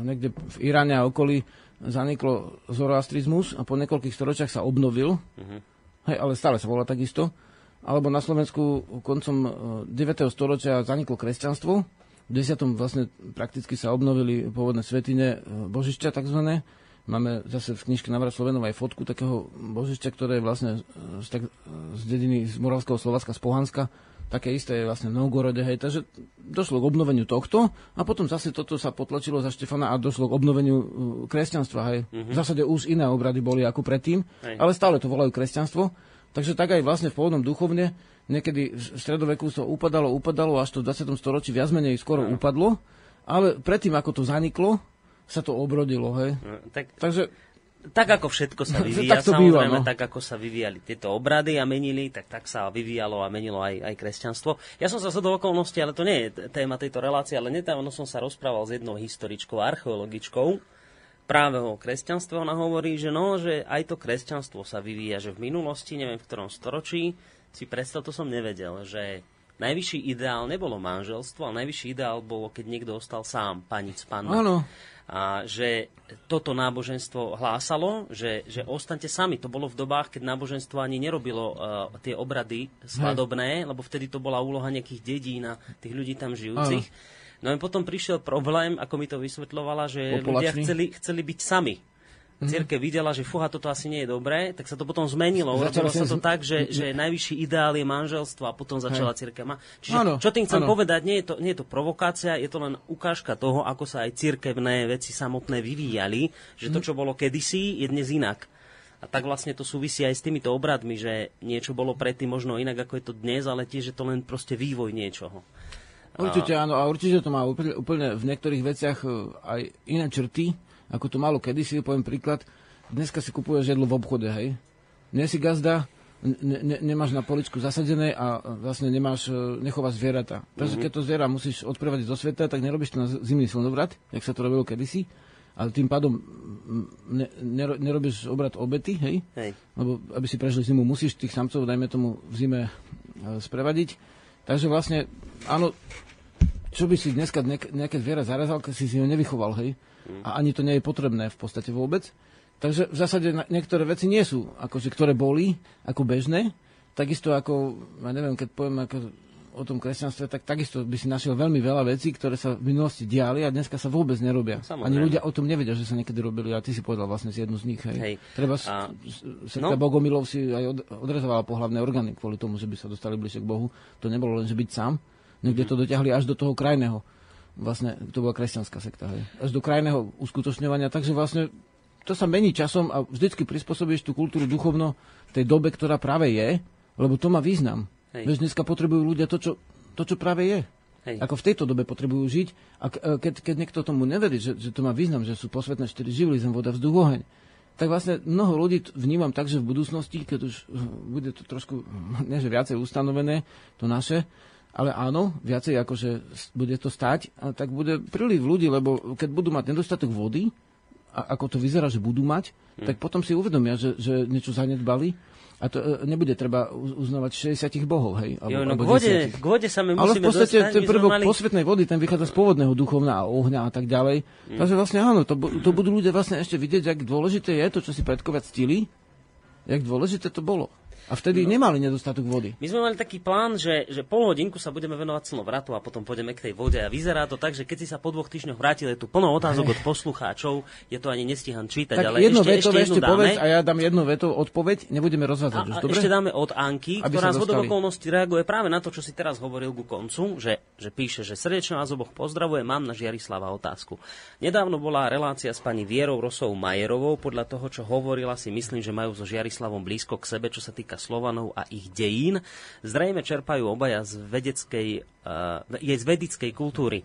niekde v Iráne a okolí zaniklo zoroastrizmus a po niekoľkých storočiach sa obnovil. Uh-huh. Hej, ale stále sa volá takisto alebo na Slovensku koncom 9. E, storočia zaniklo kresťanstvo. V 10. vlastne prakticky sa obnovili pôvodné svetine e, božišťa tzv. Máme zase v knižke Navrat Slovenov aj fotku takého božišťa, ktoré je vlastne z, tak, z dediny z Moravského Slovaska, z Pohanska. Také isté je vlastne v Novgorode, hej. Takže došlo k obnoveniu tohto a potom zase toto sa potlačilo za Štefana a došlo k obnoveniu e, kresťanstva, hej. Mm-hmm. V zásade už iné obrady boli ako predtým, hej. ale stále to volajú kresťanstvo. Takže tak aj vlastne v pôvodnom duchovne, niekedy v stredoveku to upadalo, upadalo, až to v 20. storočí viac menej skoro no. upadlo, ale predtým, ako to zaniklo, sa to obrodilo, hej. No, tak, Takže tak ako všetko sa vyvíja, tak samozrejme, býva, no. tak ako sa vyvíjali tieto obrady a menili, tak tak sa vyvíjalo a menilo aj, aj kresťanstvo. Ja som sa do okolnosti, ale to nie je téma tejto relácie, ale nedávno som sa rozprával s jednou historičkou, archeologičkou, práve o kresťanstve, ona hovorí, že no, že aj to kresťanstvo sa vyvíja, že v minulosti, neviem v ktorom storočí, si predstav, to som nevedel, že najvyšší ideál nebolo manželstvo, ale najvyšší ideál bolo, keď niekto ostal sám, panic, panna. Áno. A že toto náboženstvo hlásalo, že, že ostaňte sami. To bolo v dobách, keď náboženstvo ani nerobilo uh, tie obrady svadobné, lebo vtedy to bola úloha nejakých dedín a tých ľudí tam žijúcich. No a potom prišiel problém, ako mi to vysvetľovala, že ľudia chceli, chceli byť sami. Mm-hmm. Církev videla, že fuha, toto asi nie je dobré, tak sa to potom zmenilo. Urobilo sa to z... tak, že, že najvyšší ideál je manželstvo a potom začala církev. Čiže ano, čo tým chcem ano. povedať, nie je, to, nie je to provokácia, je to len ukážka toho, ako sa aj církevné veci samotné vyvíjali, že to, mhm. čo bolo kedysi, je dnes inak. A tak vlastne to súvisí aj s týmito obradmi, že niečo bolo predtým možno inak, ako je to dnes, ale tiež je to len proste vývoj niečoho. Určite áno, a určite to má úplne, úplne v niektorých veciach e, aj iné črty, ako to malo kedysi, poviem príklad, dneska si kupuješ jedlo v obchode, hej. Nie si gazda, ne, ne, nemáš na poličku zasadené a vlastne nemáš, e, nechováš zvieratá. Takže mm-hmm. keď to zviera musíš odprevadiť zo sveta, tak nerobíš to na zimný slnovrat, jak sa to robilo kedysi, ale tým pádom ne, nerobíš obrad obety, hej? hej. Lebo aby si prežil zimu, musíš tých samcov, dajme tomu, v zime e, sprevadiť. Takže vlastne, áno, čo by si dneska nejaké zviera zarazal, keď si si ho nevychoval, hej? A ani to nie je potrebné v podstate vôbec. Takže v zásade niektoré veci nie sú, akože, ktoré boli ako bežné. Takisto ako, ja neviem, keď poviem ako o tom kresťanstve, tak takisto by si našiel veľmi veľa vecí, ktoré sa v minulosti diali a dneska sa vôbec nerobia. Samozrejme. Ani ľudia o tom nevedia, že sa niekedy robili a ty si povedal vlastne z jednu z nich. Hej. hej. Treba, a... sekta no. Bogomilov si aj odrezovala pohľavné orgány kvôli tomu, že by sa dostali bližšie k Bohu. To nebolo len, že byť sám. Niekde to dotiahli až do toho krajného vlastne to bola kresťanská sekta, hej. Až do krajného uskutočňovania, takže vlastne to sa mení časom a vždycky prispôsobíš tú kultúru duchovno tej dobe, ktorá práve je, lebo to má význam. Hej. Dneska potrebujú ľudia to, čo, to, čo práve je. Hej. Ako v tejto dobe potrebujú žiť. A keď, keď niekto tomu neverí, že, že to má význam, že sú posvetné štyri živly, zem, voda, vzduch, oheň, tak vlastne mnoho ľudí vnímam tak, že v budúcnosti, keď už bude to trošku, nie že viacej ustanovené, to naše, ale áno, viacej akože bude to stať, tak bude príliv ľudí, lebo keď budú mať nedostatok vody, a ako to vyzerá, že budú mať, hmm. tak potom si uvedomia, že, že niečo zanedbali a to e, nebude treba uznávať 60 bohov, hej? Alebo, jo, no alebo k, vode, k vode sa my Ale v podstate dostať, ten prvok mali... posvetnej vody, ten vychádza z pôvodného duchovna a ohňa a tak ďalej. Hmm. Takže vlastne áno, to, to budú ľudia vlastne ešte vidieť, jak dôležité je to, čo si predkovia ctili, jak dôležité to bolo. A vtedy no. nemali nedostatok vody. My sme mali taký plán, že, že pol hodinku sa budeme venovať vratu a potom pôjdeme k tej vode. A vyzerá to tak, že keď si sa po dvoch týždňoch vrátili tu plno otázok od poslucháčov, je to ani nestíham čítať. Tak ale jedno ešte, veto, ešte, ešte povedz a ja dám jednu veto odpoveď, nebudeme rozvádzať. A, a ešte dáme od Anky, Aby ktorá z okolností reaguje práve na to, čo si teraz hovoril ku koncu, že, že píše, že srdečne vás oboch pozdravuje, mám na Žiarislava otázku. Nedávno bola relácia s pani Vierou Rosou Majerovou, podľa toho, čo hovorila, si myslím, že majú so Žiarislavom blízko k sebe, čo sa týka Slovanov a ich dejín, zrejme čerpajú obaja z vedeckej, uh, je z vedeckej kultúry.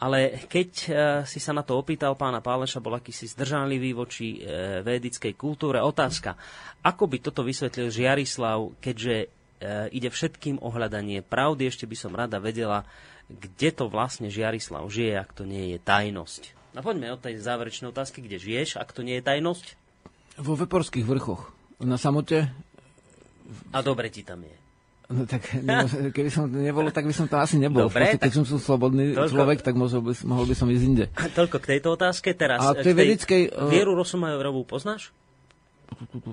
Ale keď uh, si sa na to opýtal pána Páleša, bol akýsi zdržanlivý voči uh, vedickej kultúre. Otázka, ako by toto vysvetlil Žiarislav, keďže ide všetkým ohľadanie pravdy, ešte by som rada vedela, kde to vlastne Žiarislav žije, ak to nie je tajnosť. No poďme od tej záverečnej otázky, kde žiješ, ak to nie je tajnosť? Vo Veporských vrchoch. Na samote a dobre ti tam je. No tak keby som nebol, tak by som tam asi nebol. Dobre, Proste, keď som slobodný toľko, človek, tak mohol by, mohol by som ísť inde. Toľko k tejto otázke. Teraz, a tej vedeckej... Vieru Rosomajerovú poznáš?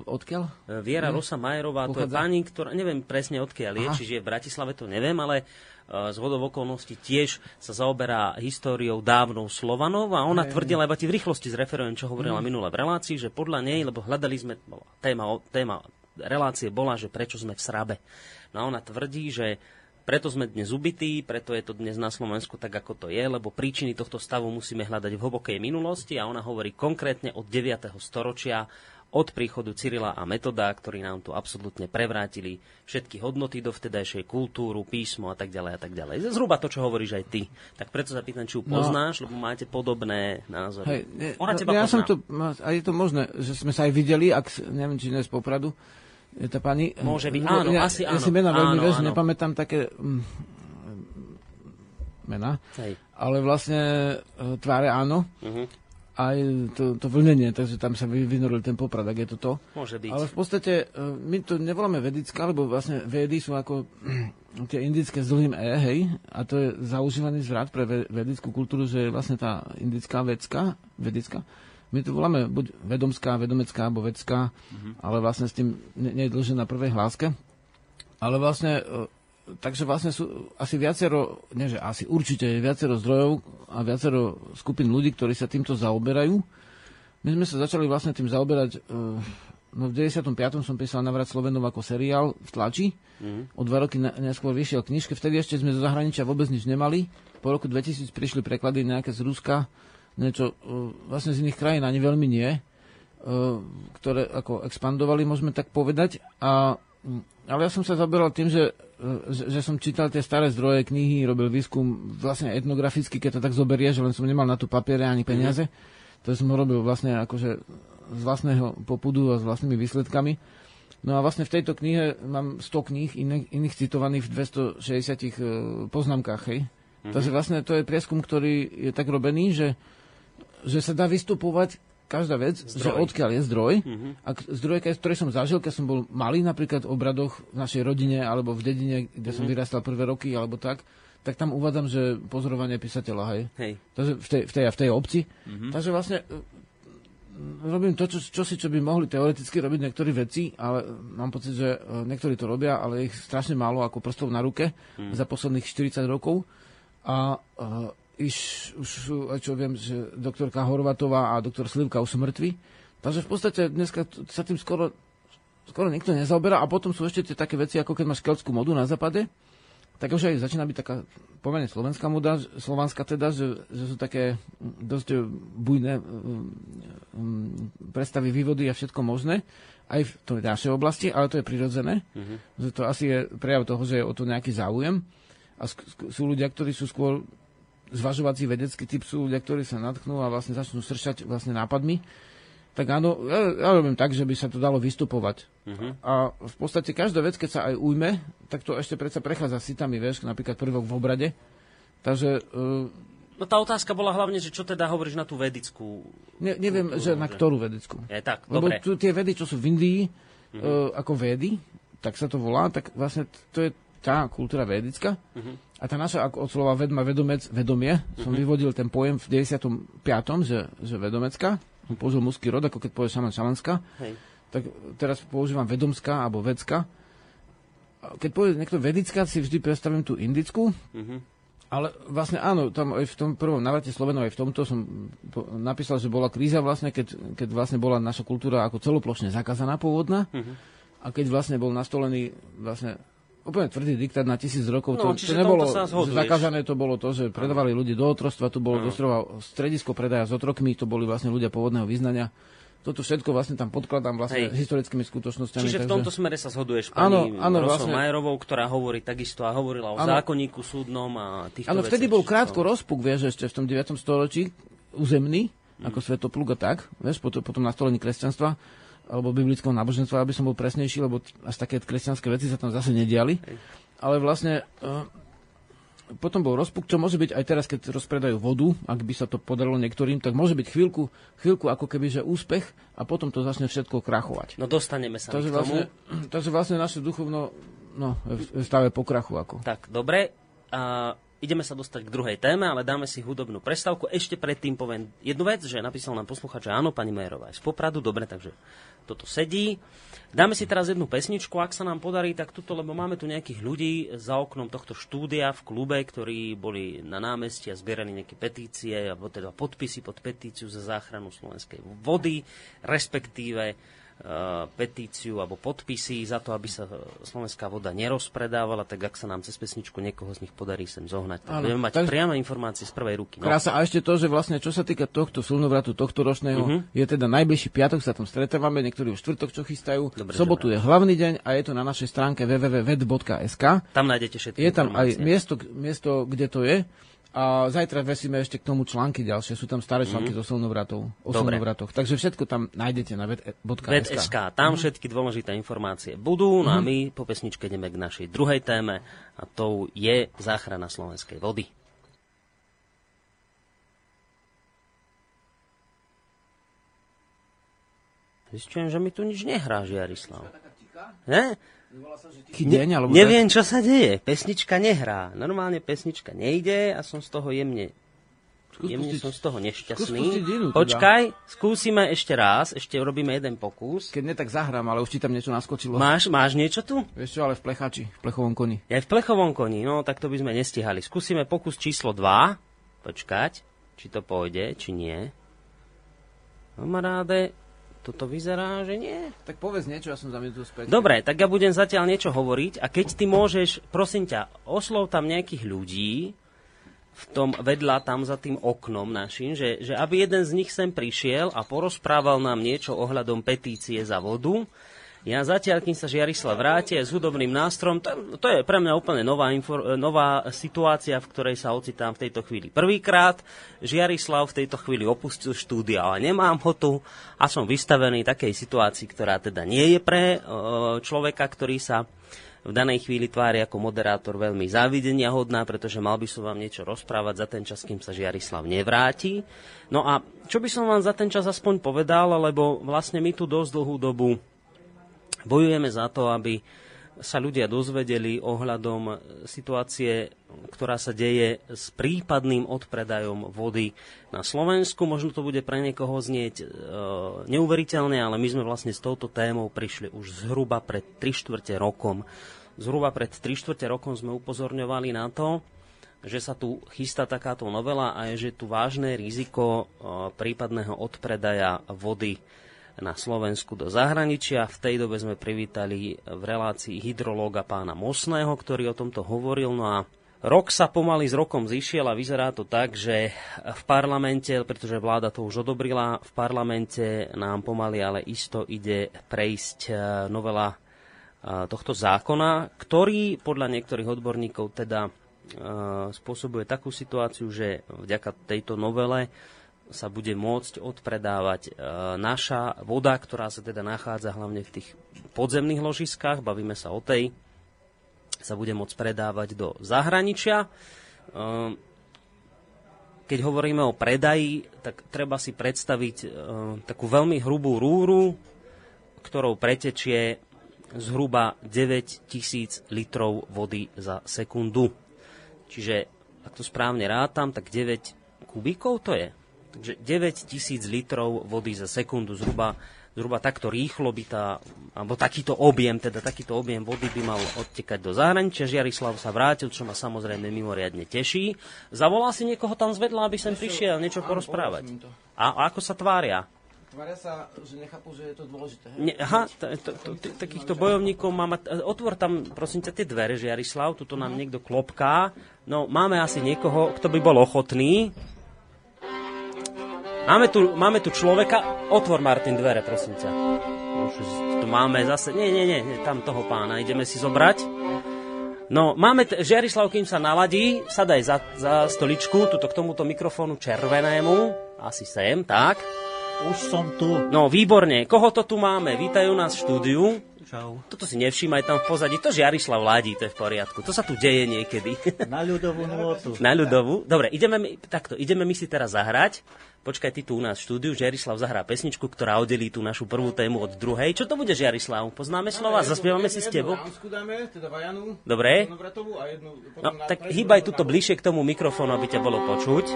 Odkiaľ? E, Viera Rosa Majerová, to je pani, ktorá, neviem presne odkiaľ je, čiže je v Bratislave, to neviem, ale z hodov okolností tiež sa zaoberá históriou dávnou Slovanov a ona aj, tvrdila, iba ti v rýchlosti zreferujem, čo hovorila mm. minule v relácii, že podľa nej, lebo hľadali sme, téma, téma relácie bola, že prečo sme v Srabe. No a ona tvrdí, že preto sme dnes ubití, preto je to dnes na Slovensku tak, ako to je, lebo príčiny tohto stavu musíme hľadať v hlbokej minulosti a ona hovorí konkrétne od 9. storočia, od príchodu Cyrila a Metoda, ktorí nám tu absolútne prevrátili všetky hodnoty do vtedajšej kultúru, písmo a tak ďalej a tak ďalej. Zhruba to, čo hovoríš aj ty. Tak preto sa pýtam, či ju no. poznáš, no, lebo máte podobné názory. Hej, Ona teba ja pozná. som to, a je to možné, že sme sa aj videli, ak, neviem, či z Popradu, je to pani... Môže byť, áno, ja, asi áno. Ja si mena veľmi veľmi nepamätám také mm, mena, Hej. ale vlastne e, tváre áno. Uh-huh. Aj to, to vlnenie, takže tam sa vynoril ten poprad, ak je to to. Môže byť. Ale v podstate e, my to nevoláme vedická, lebo vlastne vedy sú ako tie indické s dlhým E, hej, a to je zaužívaný zvrat pre vedickú kultúru, že je vlastne tá indická vecka, vedická. My to voláme buď vedomská, vedomecká, alebo vecká, mm-hmm. ale vlastne s tým nie, nie je dlžie na prvej hláske. Ale vlastne e, takže vlastne sú asi viacero, nie že asi určite je viacero zdrojov a viacero skupín ľudí, ktorí sa týmto zaoberajú. My sme sa začali vlastne tým zaoberať, uh, no v 95. som písal Navrat Slovenov ako seriál v tlači. Mm. O dva roky neskôr vyšiel knižke, vtedy ešte sme zo zahraničia vôbec nič nemali. Po roku 2000 prišli preklady nejaké z Ruska, niečo uh, vlastne z iných krajín, ani veľmi nie, uh, ktoré ako expandovali, môžeme tak povedať. A, ale ja som sa zaberal tým, že že, že som čítal tie staré zdroje, knihy, robil výskum vlastne etnograficky, keď to tak zoberie, že len som nemal na tú papiere ani peniaze. Mm-hmm. To som robil vlastne akože z vlastného popudu a s vlastnými výsledkami. No a vlastne v tejto knihe mám 100 kníh iných, iných citovaných v 260 uh, e, poznámkach, hej. Mm-hmm. Takže vlastne to je prieskum, ktorý je tak robený, že, že sa dá vystupovať každá vec, zdroj. že odkiaľ je zdroj. Uh-huh. A zdroj, ktorý som zažil, keď som bol malý, napríklad v obradoch v našej rodine alebo v dedine, kde uh-huh. som mhm. vyrastal prvé roky alebo tak, tak tam uvádzam, že pozorovanie písateľa, hej. hej. Takže v tej, v tej, v tej obci. Uh-huh. Takže vlastne e, robím to, čo, čo si, čo by mohli teoreticky robiť niektorí veci, ale mám pocit, že e, niektorí to robia, ale ich strašne málo ako prstov na ruke uh-huh. za posledných 40 rokov. A uh, iš, už čo viem, že doktorka Horvatová a doktor Slivka už sú mŕtvi. Takže v podstate dneska sa tým skoro, skoro nikto nezaoberá a potom sú ešte tie také veci, ako keď máš keltskú modu na západe, tak už aj začína byť taká pomerne slovenská moda, slovanská teda, že, že sú také dosť bujné um, predstavy, vývody a všetko možné, aj v tej našej oblasti, ale to je prirodzené, mm-hmm. že to asi je prejav toho, že je o to nejaký záujem a sú ľudia, ktorí sú skôr zvažovací vedecký typ sú ľudia, ktorí sa natknú a vlastne začnú stršať vlastne nápadmi, tak áno, ja, ja robím tak, že by sa to dalo vystupovať. Uh-huh. A v podstate každá vec, keď sa aj ujme, tak to ešte predsa prechádza sitami, vieš, napríklad prvok v obrade. Takže... Uh, no tá otázka bola hlavne, že čo teda hovoríš na tú vedickú... Ne, neviem, kultúru, že na ktorú vedickú. Je tak, Lebo dobre. tu, tie vedy, čo sú v Indii, uh-huh. uh, ako vedy, tak sa to volá, tak vlastne to je tá kultúra vedická. Uh-huh. A tá naša, ako od slova vedma, vedomec, vedomie, som uh-huh. vyvodil ten pojem v 95. že, že vedomecká. Som použil mužský rod, ako keď povie šaman šamanská. Hej. Tak teraz používam vedomská alebo vecka. Keď povie niekto vedická, si vždy predstavím tú indickú. Uh-huh. Ale vlastne áno, tam aj v tom prvom navrate Slovenov, aj v tomto som napísal, že bola kríza vlastne, keď, keď vlastne bola naša kultúra ako celoplošne zakázaná pôvodná. Uh-huh. A keď vlastne bol nastolený vlastne úplne tvrdý diktát na tisíc rokov. No, to, to nebolo zakázané, to bolo to, že predávali ľudí do otrostva, tu bolo doslova stredisko predaja s otrokmi, to boli vlastne ľudia pôvodného vyznania. Toto všetko vlastne tam podkladám vlastne Hej. historickými skutočnosťami. Čiže takže... v tomto smere sa zhoduješ pani áno, áno, vlastne... Majerovou, ktorá hovorí takisto a hovorila o áno. zákonníku súdnom a týchto Áno, vtedy bol krátko rozpuk, vieš, ešte v tom 9. storočí, územný, mm. ako Svetopluk a tak, vieš, potom, potom nastolení kresťanstva alebo biblického náboženstva, aby som bol presnejší, lebo až také kresťanské veci sa tam zase nediali. Ale vlastne uh, potom bol rozpuk, čo môže byť aj teraz, keď rozpredajú vodu, ak by sa to podarilo niektorým, tak môže byť chvíľku, chvíľku ako keby, že úspech a potom to začne všetko krachovať. No dostaneme sa takže k tomu. Vlastne, takže vlastne naše duchovno no, v stave pokrachu. Ako. Tak, dobre. A ideme sa dostať k druhej téme, ale dáme si hudobnú prestávku. Ešte predtým poviem jednu vec, že napísal nám posluchač, že áno, pani Majerová je z Popradu, dobre, takže toto sedí. Dáme si teraz jednu pesničku, ak sa nám podarí, tak tuto, lebo máme tu nejakých ľudí za oknom tohto štúdia v klube, ktorí boli na námestí a zbierali nejaké petície, alebo teda podpisy pod petíciu za záchranu slovenskej vody, respektíve petíciu alebo podpisy za to, aby sa slovenská voda nerozpredávala, tak ak sa nám cez pesničku niekoho z nich podarí sem zohnať, tak budeme mať tak... priame informácie z prvej ruky. No. Krása, a ešte to, že vlastne čo sa týka tohto silnovratu, tohto ročného, uh-huh. je teda najbližší piatok, sa tam stretávame, niektorí už štvrtok, čo chystajú. Dobre, sobotu je hlavný deň a je to na našej stránke www.ved.sk. Tam nájdete všetky Je tam informácie. aj miesto, miesto, kde to je a zajtra vesíme ešte k tomu články ďalšie. Sú tam staré články mm. so silnovratov, o Dobre. silnovratoch. Takže všetko tam nájdete na ved.sk. Tam mm. všetky dôležité informácie budú. No mm. a mhm. my po pesničke ideme k našej druhej téme a tou je záchrana slovenskej vody. Zistujem, že mi tu nič nehrá, Žiarislav. Ne? Deň, alebo Neviem, čo sa deje. Pesnička nehrá. Normálne pesnička nejde a som z toho jemne Skús jemne pustiť- som z toho nešťastný. inú teda. Počkaj, skúsime ešte raz, ešte urobíme jeden pokus. Keď ne, tak zahrám, ale už ti tam niečo naskočilo. Máš, máš niečo tu? Vieš čo, ale v plechači, v plechovom koni. Ja v plechovom koni, no tak to by sme nestihali. Skúsime pokus číslo 2. Počkať, či to pôjde, či nie. Kamaráde, toto vyzerá, že nie. Tak povedz niečo, ja som za minútu späť. Dobre, tak ja budem zatiaľ niečo hovoriť a keď ty môžeš, prosím ťa, oslov tam nejakých ľudí v tom vedľa, tam za tým oknom našim, že, že aby jeden z nich sem prišiel a porozprával nám niečo ohľadom petície za vodu. Ja zatiaľ, kým sa Žiarislav vráti s hudobným nástrom, to, to je pre mňa úplne nová, infor, nová situácia, v ktorej sa ocitám v tejto chvíli. Prvýkrát Žiarislav v tejto chvíli opustil štúdia, ale nemám ho tu a som vystavený takej situácii, ktorá teda nie je pre e, človeka, ktorý sa v danej chvíli tvári ako moderátor veľmi závidenia hodná, pretože mal by som vám niečo rozprávať za ten čas, kým sa Žiarislav nevráti. No a čo by som vám za ten čas aspoň povedal, lebo vlastne my tu dosť dlhú dobu bojujeme za to, aby sa ľudia dozvedeli ohľadom situácie, ktorá sa deje s prípadným odpredajom vody na Slovensku. Možno to bude pre niekoho znieť e, neuveriteľne, ale my sme vlastne s touto témou prišli už zhruba pred 3 štvrte rokom. Zhruba pred 3 štvrte rokom sme upozorňovali na to, že sa tu chystá takáto novela a je, že tu vážne riziko e, prípadného odpredaja vody na Slovensku do zahraničia. V tej dobe sme privítali v relácii hydrológa pána Mosného, ktorý o tomto hovoril. No a rok sa pomaly s rokom zišiel a vyzerá to tak, že v parlamente, pretože vláda to už odobrila, v parlamente nám pomaly ale isto ide prejsť e, novela e, tohto zákona, ktorý podľa niektorých odborníkov teda e, spôsobuje takú situáciu, že vďaka tejto novele sa bude môcť odpredávať e, naša voda, ktorá sa teda nachádza hlavne v tých podzemných ložiskách, bavíme sa o tej, sa bude môcť predávať do zahraničia. E, keď hovoríme o predaji, tak treba si predstaviť e, takú veľmi hrubú rúru, ktorou pretečie zhruba 9 tisíc litrov vody za sekundu. Čiže, ak to správne rátam, tak 9 kubíkov to je. Takže 9 tisíc litrov vody za sekundu zhruba, zhruba takto rýchlo by tá, alebo takýto objem, teda takýto objem vody by mal odtekať do zahraničia. Žiarislav sa vrátil, čo ma samozrejme mimoriadne teší. Zavolal si niekoho tam zvedla, aby sem prišiel niečo porozprávať. A, a ako sa tvária? Tvária sa, že nechápu, že je to dôležité. Ne, aha, t- t- t- takýchto bojovníkov máme... Otvor tam, prosím ťa, tie dvere, Žiarislav, tuto nám niekto klopká. No, máme asi niekoho, kto by bol ochotný. Máme tu, máme tu človeka. Otvor, Martin, dvere, prosím ťa. Tu máme zase... Nie, nie, nie, tam toho pána ideme si zobrať. No, máme, t- Žiarislav, kým sa naladí, sadaj za, za stoličku, tuto k tomuto mikrofónu červenému, asi sem, tak. Už som tu. No, výborne. Koho to tu máme? Vítajú nás v štúdiu. Čau. Toto si nevšímaj tam v pozadí. To Žiarislav Ladí, to je v poriadku. To sa tu deje niekedy. Na ľudovú nôtu. Na ľudovú. Dobre, ideme my, takto, ideme my si teraz zahrať. Počkaj, ty tu u nás v štúdiu. Žiarislav zahrá pesničku, ktorá oddelí tú našu prvú tému od druhej. Čo to bude, Žiarislav? Poznáme slova? Zaspievame si s tebou? dáme, teda Vajanu, Dobre. Jednu No, tak hýbaj tuto bližšie k tomu mikrofónu, aby ťa bolo počuť.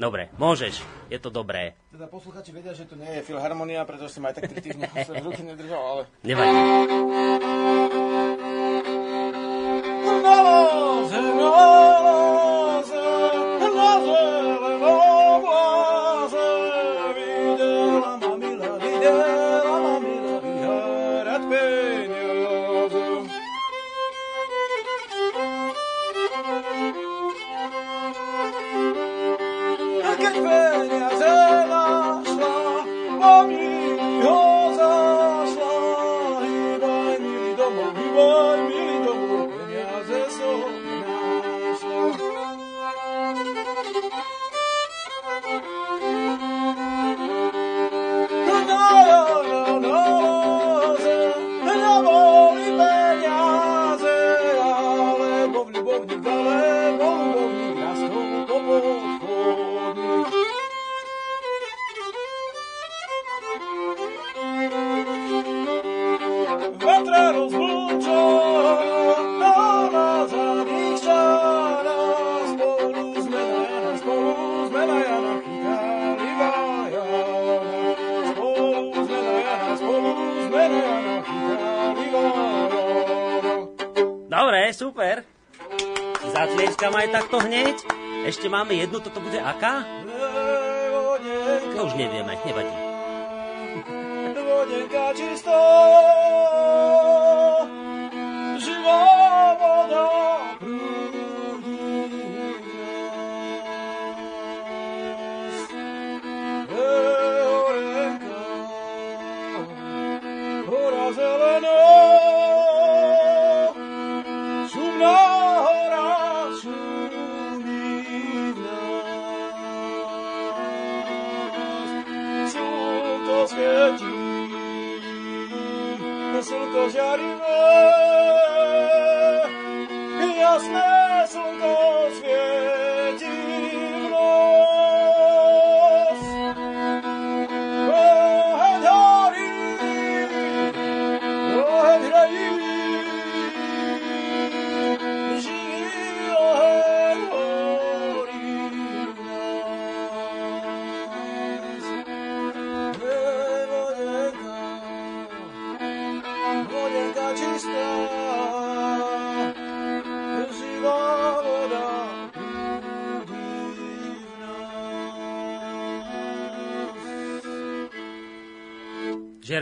Dobre, môžeš. Je to dobré. Teda posluchači vedia, že to nie je filharmonia, pretože som aj tak tých tých v ruky nedržal, ale... Nevadí. Keď super. Zatlieskam aj takto hneď. Ešte máme jednu, toto bude aká? To už nevieme, nevadí. Vodenka čistá, žiarivé, jasné slnko svietí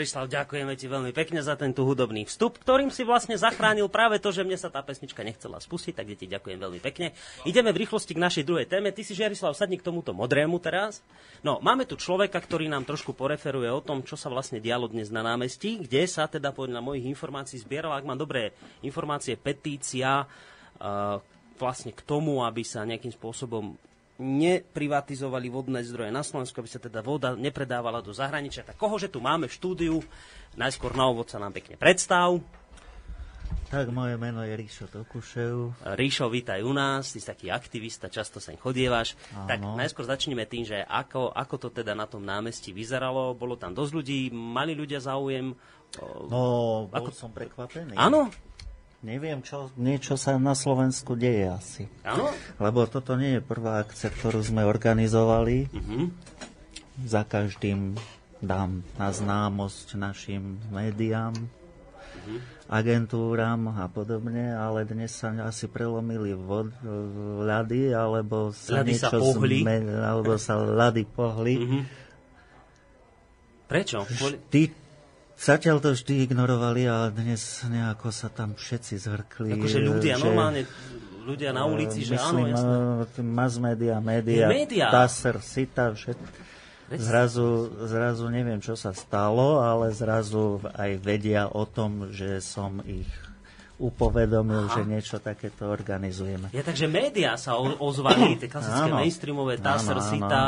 Žerislav, ďakujeme ti veľmi pekne za tento hudobný vstup, ktorým si vlastne zachránil práve to, že mne sa tá pesnička nechcela spustiť, tak ti ďakujem veľmi pekne. Ideme v rýchlosti k našej druhej téme. Ty si, Žerislav, sadni k tomuto modrému teraz. No, máme tu človeka, ktorý nám trošku poreferuje o tom, čo sa vlastne dialo dnes na námestí, kde sa teda podľa mojich informácií zbierala, ak mám dobré informácie, petícia uh, vlastne k tomu, aby sa nejakým spôsobom neprivatizovali vodné zdroje na Slovensku, aby sa teda voda nepredávala do zahraničia. Tak kohože tu máme v štúdiu? Najskôr na úvod sa nám pekne predstav. Tak moje meno je Ríšo Tokušev. Ríšo, vítaj u nás, ty si taký aktivista, často sem chodievaš. Áno. Tak najskôr začneme tým, že ako, ako to teda na tom námestí vyzeralo. Bolo tam dosť ľudí, mali ľudia záujem. No, bol Ako- som prekvapený. Áno? Neviem, čo, niečo sa na Slovensku deje asi. Áno? Lebo toto nie je prvá akcia, ktorú sme organizovali. Mhm. Za každým dám na známosť našim médiám, Mhm. agentúram a podobne, ale dnes sa asi prelomili vod, ľady, alebo sa Ľady sa niečo pohli. zme- alebo sa ľady pohli. Mhm. Prečo? Kvôli... Zatiaľ to vždy ignorovali, ale dnes nejako sa tam všetci zhrkli. Akože ľudia, že- normálne ľudia na ulici, že áno, Myslím, jasné. eh, mass media, média, Je média. TASR, SITA, všetko. Zrazu, zrazu neviem, čo sa stalo, ale zrazu aj vedia o tom, že som ich upovedomil, Aha. že niečo takéto organizujeme. Ja, takže médiá sa o- ozvali, tie klasické Áno. mainstreamové, TASR, áno, SITA,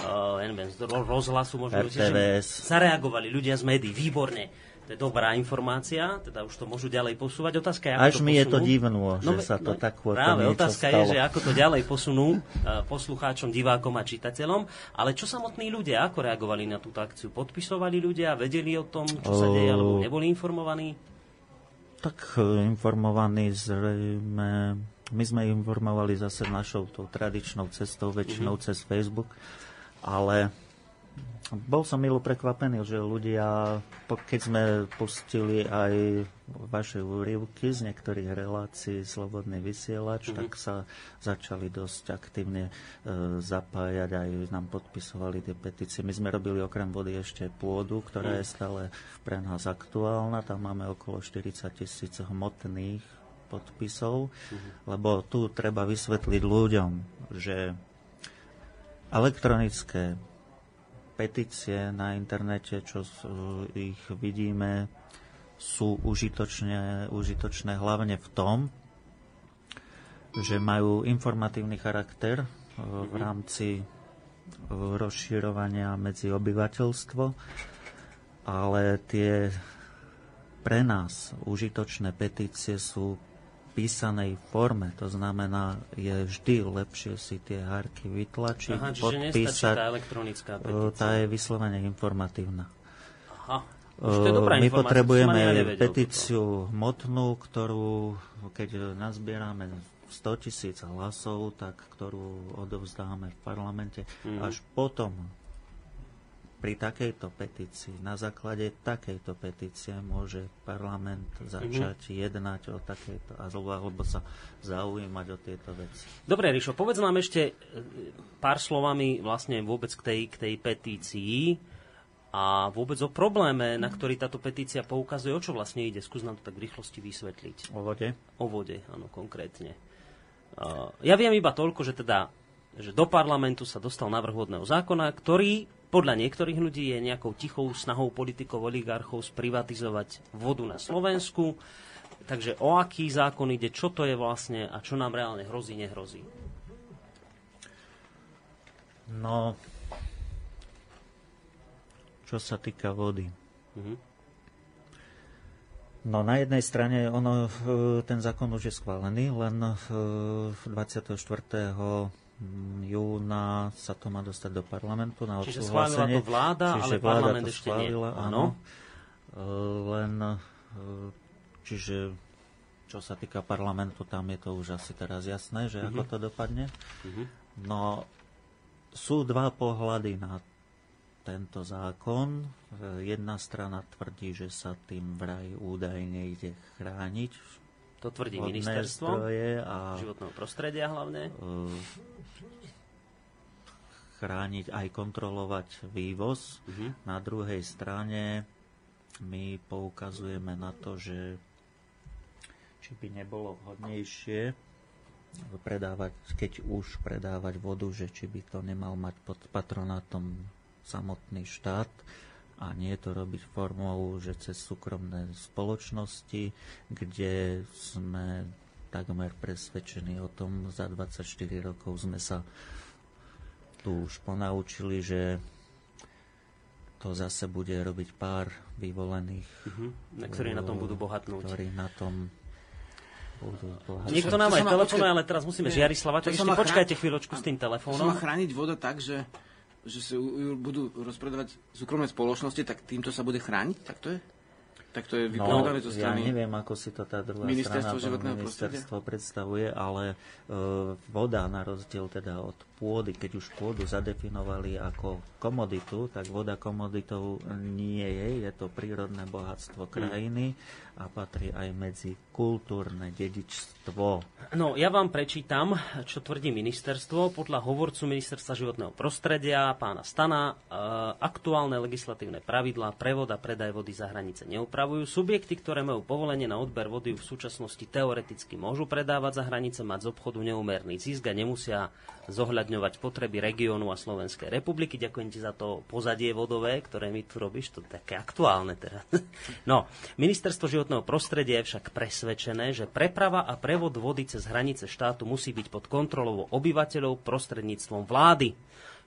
uh, neviem, z ro- rozhlasu možno, že zareagovali ľudia z médií, výborne. To je dobrá informácia, teda už to môžu ďalej posúvať. Otázka je, ako Až to mi je to posunú. divno, že sa to tak Práve, otázka stalo. je, že ako to ďalej posunú uh, poslucháčom, divákom a čitateľom. Ale čo samotní ľudia, ako reagovali na túto akciu? Podpisovali ľudia, vedeli o tom, čo sa deje, alebo neboli informovaní? Tak eh, informovaní zrejme... My sme informovali zase našou tou tradičnou cestou, väčšinou Mhm. cez Facebook, ale bol som milo prekvapený, že ľudia, keď sme pustili aj vaše úryvky z niektorých relácií Slobodný vysielač, Mhm. tak sa začali dosť aktívne e, zapájať, aj nám podpisovali tie petície. My sme robili okrem vody ešte pôdu, ktorá je stále pre nás aktuálna. Tam máme okolo 40 tisíc hmotných podpisov, lebo tu treba vysvetliť ľuďom, že elektronické petície na internete, čo s- ich vidíme, sú užitočne, užitočné hlavne v tom, že majú informatívny charakter e, v rámci e, rozširovania medzi obyvateľstvo, ale tie pre nás užitočné petície sú písanej forme. To znamená, je vždy lepšie si tie hárky vytlačiť, Aha, podpísať. tá elektronická petícia. Tá je vyslovene informatívna. Aha. Už to je dobrá My potrebujeme petíciu hmotnú, ktorú, keď nazbierame 100 tisíc hlasov, tak ktorú odovzdáme v parlamente. Mhm. Až potom pri takejto petícii, na základe takejto petície môže parlament začať jednať o takejto, alebo, alebo sa zaujímať o tieto veci. Dobre, Rišo, povedz nám ešte e, pár slovami vlastne vôbec k tej, k tej petícii a vôbec o probléme, na ktorý táto petícia poukazuje. O čo vlastne ide? Skús nám to tak v rýchlosti vysvetliť. O vode? O vode, áno, konkrétne. Uh, ja viem iba toľko, že teda že do parlamentu sa dostal návrh vodného zákona, ktorý podľa niektorých ľudí je nejakou tichou snahou politikov, oligarchov sprivatizovať vodu na Slovensku. Takže o aký zákon ide, čo to je vlastne a čo nám reálne hrozí, nehrozí. No, čo sa týka vody. Mhm. No na jednej strane ono, e, ten zákon už je schválený, len e, 24. júna sa to má dostať do parlamentu na Čiže schválila to vláda, Čiže ale vláda parlament to ešte nie. schválila, Áno. áno. E, Len, e, čiže čo sa týka parlamentu, tam je to už asi teraz jasné, že ako to dopadne. Mhm. No, sú dva pohľady na tento zákon. E, Jedna strana tvrdí, že sa tým vraj údajne ide chrániť To tvrdí ministerstvo a životného prostredia hlavne. chrániť aj kontrolovať vývoz. Mhm. Na druhej strane my poukazujeme na to, že či by nebolo vhodnejšie predávať, keď už predávať vodu, že či by to nemal mať pod patronátom samotný štát a nie to robiť formou, že cez súkromné spoločnosti, kde sme takmer presvedčení o tom, za 24 rokov sme sa tu už ponaučili, že to zase bude robiť pár vyvolených, Mhm. Na ktorí na tom budú bohatnúť. ktorí na tom budú bohatnúť. Niekto To nám aj telefonuje, ale teraz musíme Nie, Žiarislava, to ešte počkajte chvíľočku s tým To sa má telefónom. chrániť voda tak, že, že ju budú rozpredávať súkromné spoločnosti, tak týmto sa bude chrániť? Tak to je? Tak to je No, vypovedané zo ja strany... neviem, ako si to tá druhá Ministerstvo strana, životného ministerstvo predstavuje, ale e, voda na rozdiel teda od pôdy, keď už pôdu zadefinovali ako komoditu, tak voda komoditou nie je, je to prírodné bohatstvo krajiny a patrí aj medzi kultúrne dedičstvo. No, ja vám prečítam, čo tvrdí ministerstvo. Podľa hovorcu ministerstva životného prostredia, pána Stana, e, aktuálne legislatívne pravidlá prevod a predaj vody za hranice neupravujú. Subjekty, ktoré majú povolenie na odber vody, v súčasnosti teoreticky môžu predávať za hranice, mať z obchodu neúmerný zisk a nemusia zohľadňovať potreby regiónu a Slovenskej republiky. Ďakujem ti za to pozadie vodové, ktoré mi tu robíš. To také aktuálne teraz. No, ministerstvo životného prostredia je však presvedčené, že preprava a prevod vody cez hranice štátu musí byť pod kontrolou obyvateľov prostredníctvom vlády.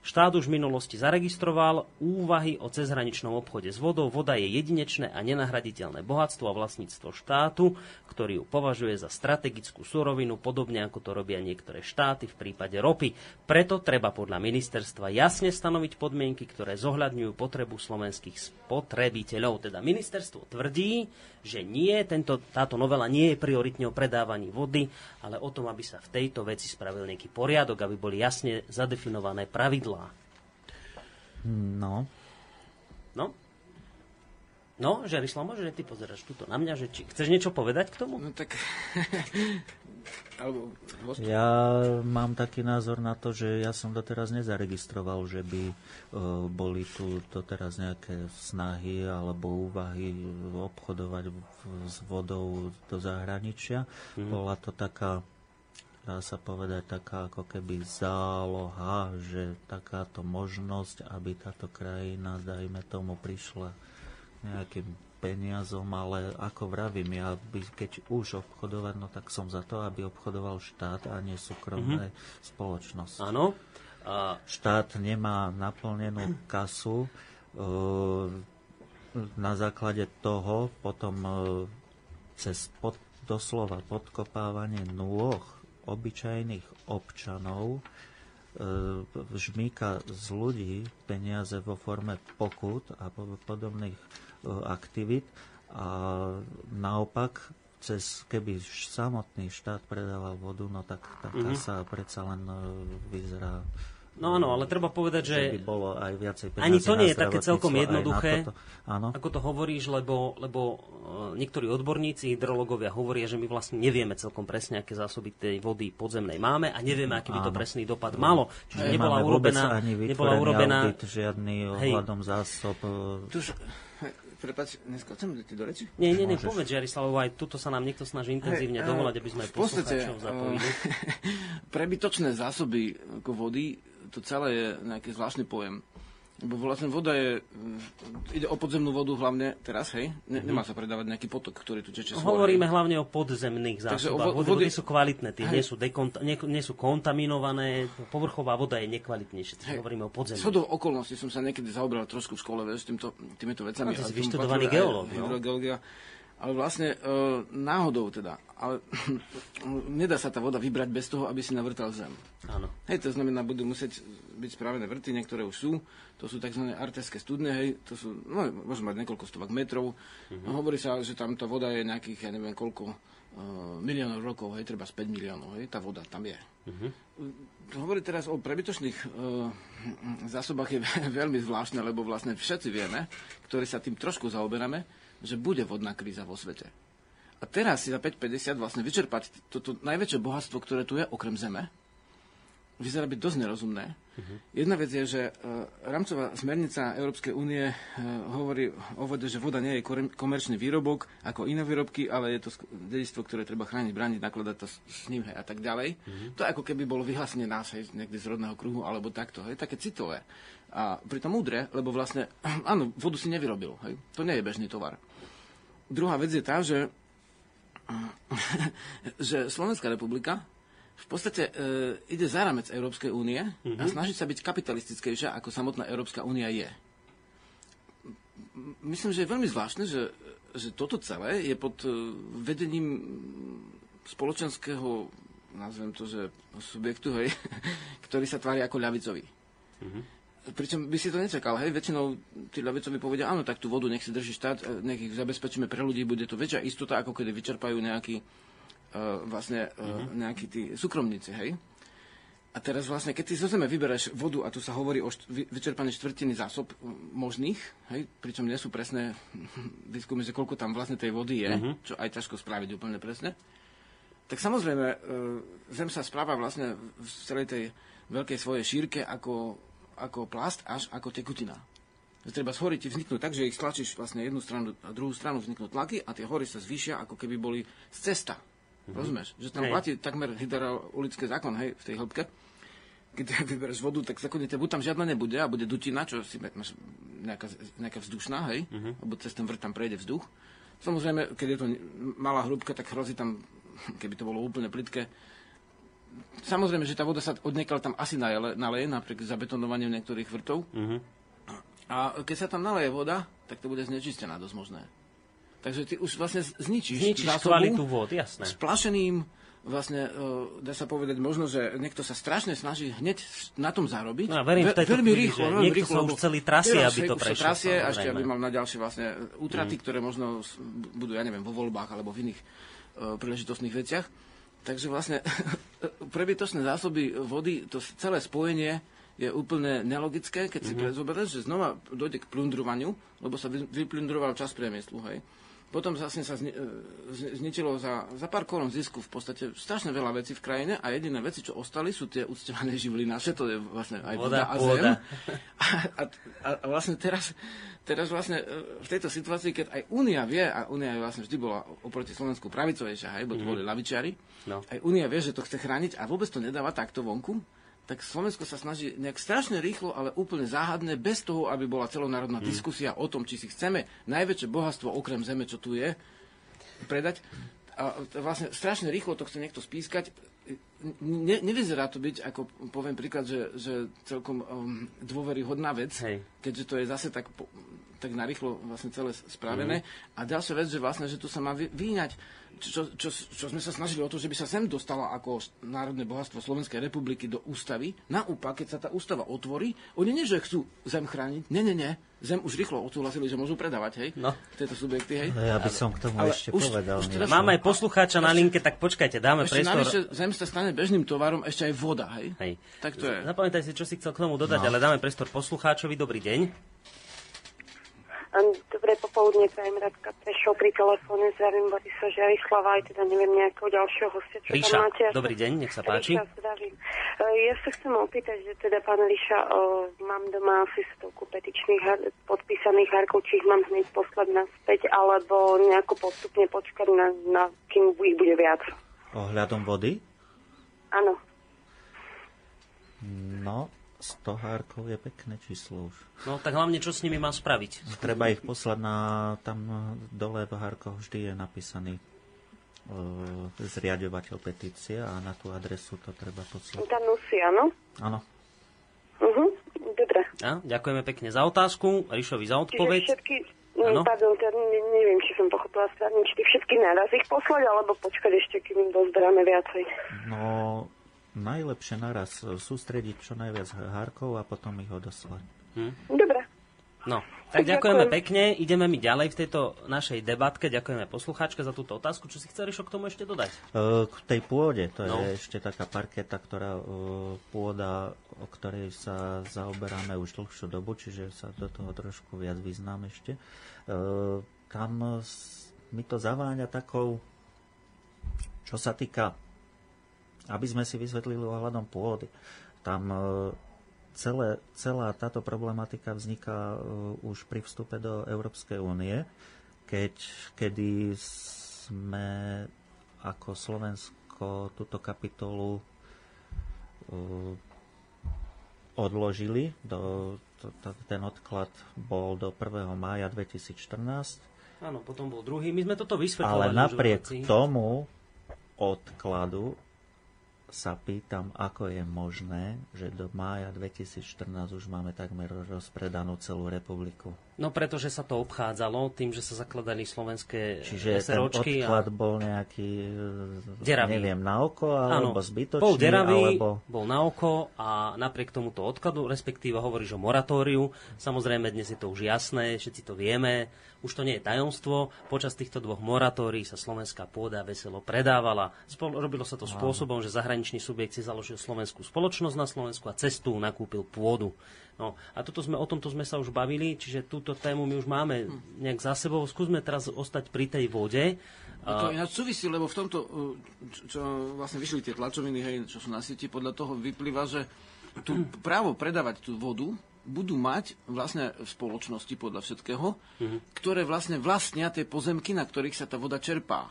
Štát už v minulosti zaregistroval úvahy o cezhraničnom obchode s vodou. Voda je jedinečné a nenahraditeľné bohatstvo a vlastníctvo štátu, ktorý ju považuje za strategickú surovinu, podobne ako to robia niektoré štáty v prípade ropy. Preto treba podľa ministerstva jasne stanoviť podmienky, ktoré zohľadňujú potrebu slovenských spotrebiteľov. Teda ministerstvo tvrdí, že nie, tento, táto novela nie je prioritne o predávaní vody, ale o tom, aby sa v tejto veci spravil nejaký poriadok, aby boli jasne zadefinované pravidlá. No, No? No, Žarislav, môže, že ty pozeráš túto na mňa, že či chceš niečo povedať k tomu? No tak... Alebo... Ja mám taký názor na to, že ja som doteraz nezaregistroval, že by e, boli tu doteraz nejaké snahy alebo úvahy obchodovať s vodou do zahraničia. Mm. Bola to taká, dá sa povedať, taká ako keby záloha, že takáto možnosť, aby táto krajina, dajme tomu, prišla nejakým peniazom, ale ako vravím, ja by, keď už obchodovať, no tak som za to, aby obchodoval štát a nie súkromné mm-hmm. spoločnosť. Áno. A Štát nemá naplnenú kasu, e, na základe toho potom e, cez pod, doslova podkopávanie nôh obyčajných občanov žmýka z ľudí peniaze vo forme pokut a podobných e, aktivít a naopak cez, keby samotný štát predával vodu, no tak tá mm-hmm. kasa predsa len e, vyzerá No áno, ale treba povedať, že, že by bolo aj viacej ani to nie je také celkom jednoduché, áno. ako to hovoríš, lebo, lebo e, niektorí odborníci, hydrologovia hovoria, že my vlastne nevieme celkom presne, aké zásoby tej vody podzemnej máme a nevieme, aký by to presný dopad malo. Čiže nebola urobená, ani nebola urobená audit, žiadny ohľadom zásob. E, Tuž, Prepač, neskočem ti do reči? Nie, nie, nie, povedz, Žiarislavo, aj tuto sa nám niekto snaží intenzívne hey, dovolať, aby sme aj poslucháčov zapojili. prebytočné zásoby ako vody to celé je nejaký zvláštny pojem. Lebo vlastne voda je, ide o podzemnú vodu hlavne teraz, hej? Ne, mm-hmm. Nemá sa predávať nejaký potok, ktorý tu teče. Hovoríme hlavne o podzemných zásobách. Vody, vody sú kvalitné, tie nie sú, dekonta, nie, nie sú kontaminované, povrchová voda je nekvalitnejšia, takže hovoríme o podzemných. Shodou okolností som sa niekedy zaobral trošku v škole, vieš, týmto, týmito vecami. No, ty si vyštudovaný geológ, no? Ale vlastne e, náhodou teda, ale nedá sa tá voda vybrať bez toho, aby si navrtal zem. Áno. Hej, to znamená, budú musieť byť spravené vrty, niektoré už sú, to sú tzv. arteské studne, hej, to sú, no, môžu mať niekoľko stovak metrov. Uh-huh. No, hovorí sa, že tam tá voda je nejakých, ja neviem koľko, uh, miliónov rokov, hej, treba z 5 miliónov, hej, tá voda tam je. Uh-huh. Hovorí teraz o prebytočných uh, zásobách je veľmi zvláštne, lebo vlastne všetci vieme, ktorí sa tým trošku zaoberáme, že bude vodná kríza vo svete. A teraz si za 5,50 vlastne vyčerpať toto najväčšie bohatstvo, ktoré tu je, okrem Zeme, vyzerá byť dosť nerozumné. Uh-huh. Jedna vec je, že uh, rámcová smernica Európskej únie uh, hovorí o vode, že voda nie je komerčný výrobok ako iné výrobky, ale je to dedistvo, ktoré treba chrániť, brániť, nakladať to s ním hej, a tak ďalej. Uh-huh. To je ako keby bolo vyhlásenie nás hej, niekde z rodného kruhu alebo takto. Hej, také citové. A pritom múdre, lebo vlastne, áno, vodu si nevyrobil. Hej, to nie je bežný tovar. Druhá vec je tá, že, že Slovenská republika v podstate e, ide za rámec Európskej únie mm-hmm. a mhm. snaží sa byť kapitalistickejšia, ako samotná Európska únia je. Myslím, že je veľmi zvláštne, že, že toto celé je pod e, vedením spoločenského, nazvem to, že subjektu, hej, ktorý sa tvári ako ľavicový. Mm-hmm. Pričom by si to nečakal, hej, väčšinou tí ľavicovi povedia, áno, tak tú vodu nech si drží štát, e, nech ich zabezpečíme pre ľudí, bude to väčšia istota, ako keď vyčerpajú nejakí, uh, vlastne, uh, nejakí tí súkromníci, hej. A teraz vlastne, keď si zo zeme vybereš vodu, a tu sa hovorí o št- vyčerpaní štvrtiny zásob možných, hej, pričom nie sú presné výskumy, že koľko tam vlastne tej vody je, mm-hmm. čo aj ťažko spraviť úplne presne, tak samozrejme, Zem sa správa vlastne v celej tej veľkej svojej šírke ako ako plast až ako tekutina. Treba z hory ti vzniknúť tak, že ich stlačíš vlastne jednu stranu a druhú stranu vzniknú tlaky a tie hory sa zvýšia, ako keby boli z cesta. Mm-hmm. Rozumieš? Že tam hej. platí takmer hydraulický zákon, hej, v tej hĺbke. Keď vybereš vodu, tak zákonite buď tam žiadna nebude a bude dutina, čo si máš nejaká, nejaká vzdušná, hej, mm-hmm. alebo cez ten vrt tam prejde vzduch. Samozrejme, keď je to malá hĺbka, tak hrozí tam, keby to bolo úplne plitké, samozrejme, že tá voda sa odniekala tam asi naleje, napriek zabetonovaním niektorých vrtov. Uh-huh. A keď sa tam naleje voda, tak to bude znečistená dosť možné. Takže ty už vlastne zničíš, zničíš kvalitu vod, jasné. Splašeným, vlastne, uh, dá sa povedať možno, že niekto sa strašne snaží hneď na tom zarobiť. No, verím v veľmi chvíli, rýchlo, veľmi rýchlo. Sa už celý trasie, aby to prešlo. trasie, a ešte aby mal na ďalšie vlastne útraty, mm. ktoré možno budú, ja neviem, vo voľbách alebo v iných uh, príležitostných veciach. Takže vlastne prebytočné zásoby vody, to celé spojenie je úplne nelogické, keď mm-hmm. si mhm. zoberieš, že znova dojde k plundrovaniu, lebo sa vyplundroval čas priemyslu, hej. Potom vlastne sa zni- e, zničilo za, za pár korun zisku v podstate strašne veľa vecí v krajine a jediné veci, čo ostali, sú tie uctievané živly naše, to je vlastne aj voda, voda a zem. A, a, a vlastne teraz, teraz vlastne e, v tejto situácii, keď aj Únia vie, a Únia vlastne vždy bola oproti Slovensku pravicovejšia, hej, bo to mm-hmm. boli lavičiari, no. aj Únia vie, že to chce chrániť a vôbec to nedáva takto vonku, tak Slovensko sa snaží nejak strašne rýchlo, ale úplne záhadne, bez toho, aby bola celonárodná mm. diskusia o tom, či si chceme najväčšie bohatstvo okrem zeme, čo tu je, predať. A vlastne strašne rýchlo to chce niekto spískať. Ne, nevyzerá to byť, ako poviem príklad, že, že celkom um, dôveryhodná vec, Hej. keďže to je zase tak, tak narýchlo vlastne celé spravené. Mm. A ďalšia vec, že vlastne, že tu sa má vy, vyňať, čo, čo, čo, sme sa snažili o to, že by sa sem dostala ako národné bohatstvo Slovenskej republiky do ústavy. Naopak, keď sa tá ústava otvorí, oni nie, že chcú zem chrániť, nie, nie, nie. Zem už rýchlo odsúhlasili, že môžu predávať, hej? No. Tieto subjekty, hej? No ja by som k tomu ale ešte už, povedal. Už teda Máme aj poslucháča na linke, tak počkajte, dáme ešte priestor. Navyše, zem sa stane bežným tovarom, ešte aj voda, hej? hej. Tak to je. Zapamätaj si, čo si chcel k tomu dodať, no. ale dáme priestor poslucháčovi. Dobrý deň. Dobré popoludne, prajem Radka Prešov pri telefóne, zdravím Borisa Žarislava, aj teda neviem nejakého ďalšieho hostia, čo Ríša, tam máte. dobrý deň, nech sa páči. Ríša, zdravím. E, Ja sa chcem opýtať, že teda pán Ríša, e, mám doma asi stovku petičných har- podpísaných harkov, či ich mám hneď poslať naspäť, alebo nejako postupne počkať, na, na kým ich bude viac. Ohľadom vody? Áno. No, 100 hárkov je pekné číslo už. No tak hlavne, čo s nimi má spraviť? Treba ich poslať na... Tam dole v hárkoch vždy je napísaný uh, zriadovateľ petície a na tú adresu to treba poslať. Tam nosí, áno? Áno. Uh-huh. Dobre. A, ďakujeme pekne za otázku, Ríšovi za Čiže odpoveď. všetky, Áno. mm, pardon, teda ne, neviem, či som pochopila správne, či všetky naraz ich poslať, alebo počkať ešte, kým im dozberáme viacej. No, najlepšie naraz sústrediť čo najviac hárkov a potom ich odoslať. Dobre. No, tak ďakujeme Ďakujem. pekne. Ideme mi ďalej v tejto našej debatke. Ďakujeme poslucháčke za túto otázku. Čo si chce Ríšo k tomu ešte dodať? E, K tej pôde, to No. je ešte taká parketa, ktorá, e, pôda, o ktorej sa zaoberáme už dlhšiu dobu, čiže sa do toho trošku viac vyznám ešte. E, Tam s- mi to zaváňa takou, čo sa týka, aby sme si vysvetlili ohľadom pôdy. Tam e, celé, celá táto problematika vzniká e, už pri vstupe do Európskej únie, keď, kedy sme ako Slovensko túto kapitolu uh, odložili. Do, to, to, ten odklad bol do 1. mája 2014. Áno, potom bol druhý. My sme toto Ale vysvetľovali. už v napriek tomu odkladu sa pýtam, ako je možné, že do mája 2014 už máme takmer rozpredanú celú republiku. No pretože sa to obchádzalo tým, že sa zakladali slovenské Čiže ten SROčky odklad a bol nejaký, e, Deravý. neviem, na oko, alebo zbytočný, bol deravý, alebo... bol na oko a napriek tomuto odkladu, respektíve hovoríš o moratóriu, samozrejme dnes je to už jasné, všetci to vieme, už to nie je tajomstvo, počas týchto dvoch moratórií sa slovenská pôda veselo predávala. Spol- robilo sa to spôsobom, že zahraničný subjekt si založil slovenskú spoločnosť na Slovensku a cestu nakúpil pôdu. No, a toto sme, o tomto sme sa už bavili, čiže túto tému my už máme nejak za sebou. Skúsme teraz ostať pri tej vode. No to ináč súvisí, lebo v tomto, uh, čo, vlastne vyšli tie tlačoviny, hej, čo sú na sieti, podľa toho vyplýva, že tu právo predávať tú vodu budú mať vlastne v spoločnosti podľa všetkého, ktoré vlastne vlastnia tie pozemky, na ktorých sa tá voda čerpá.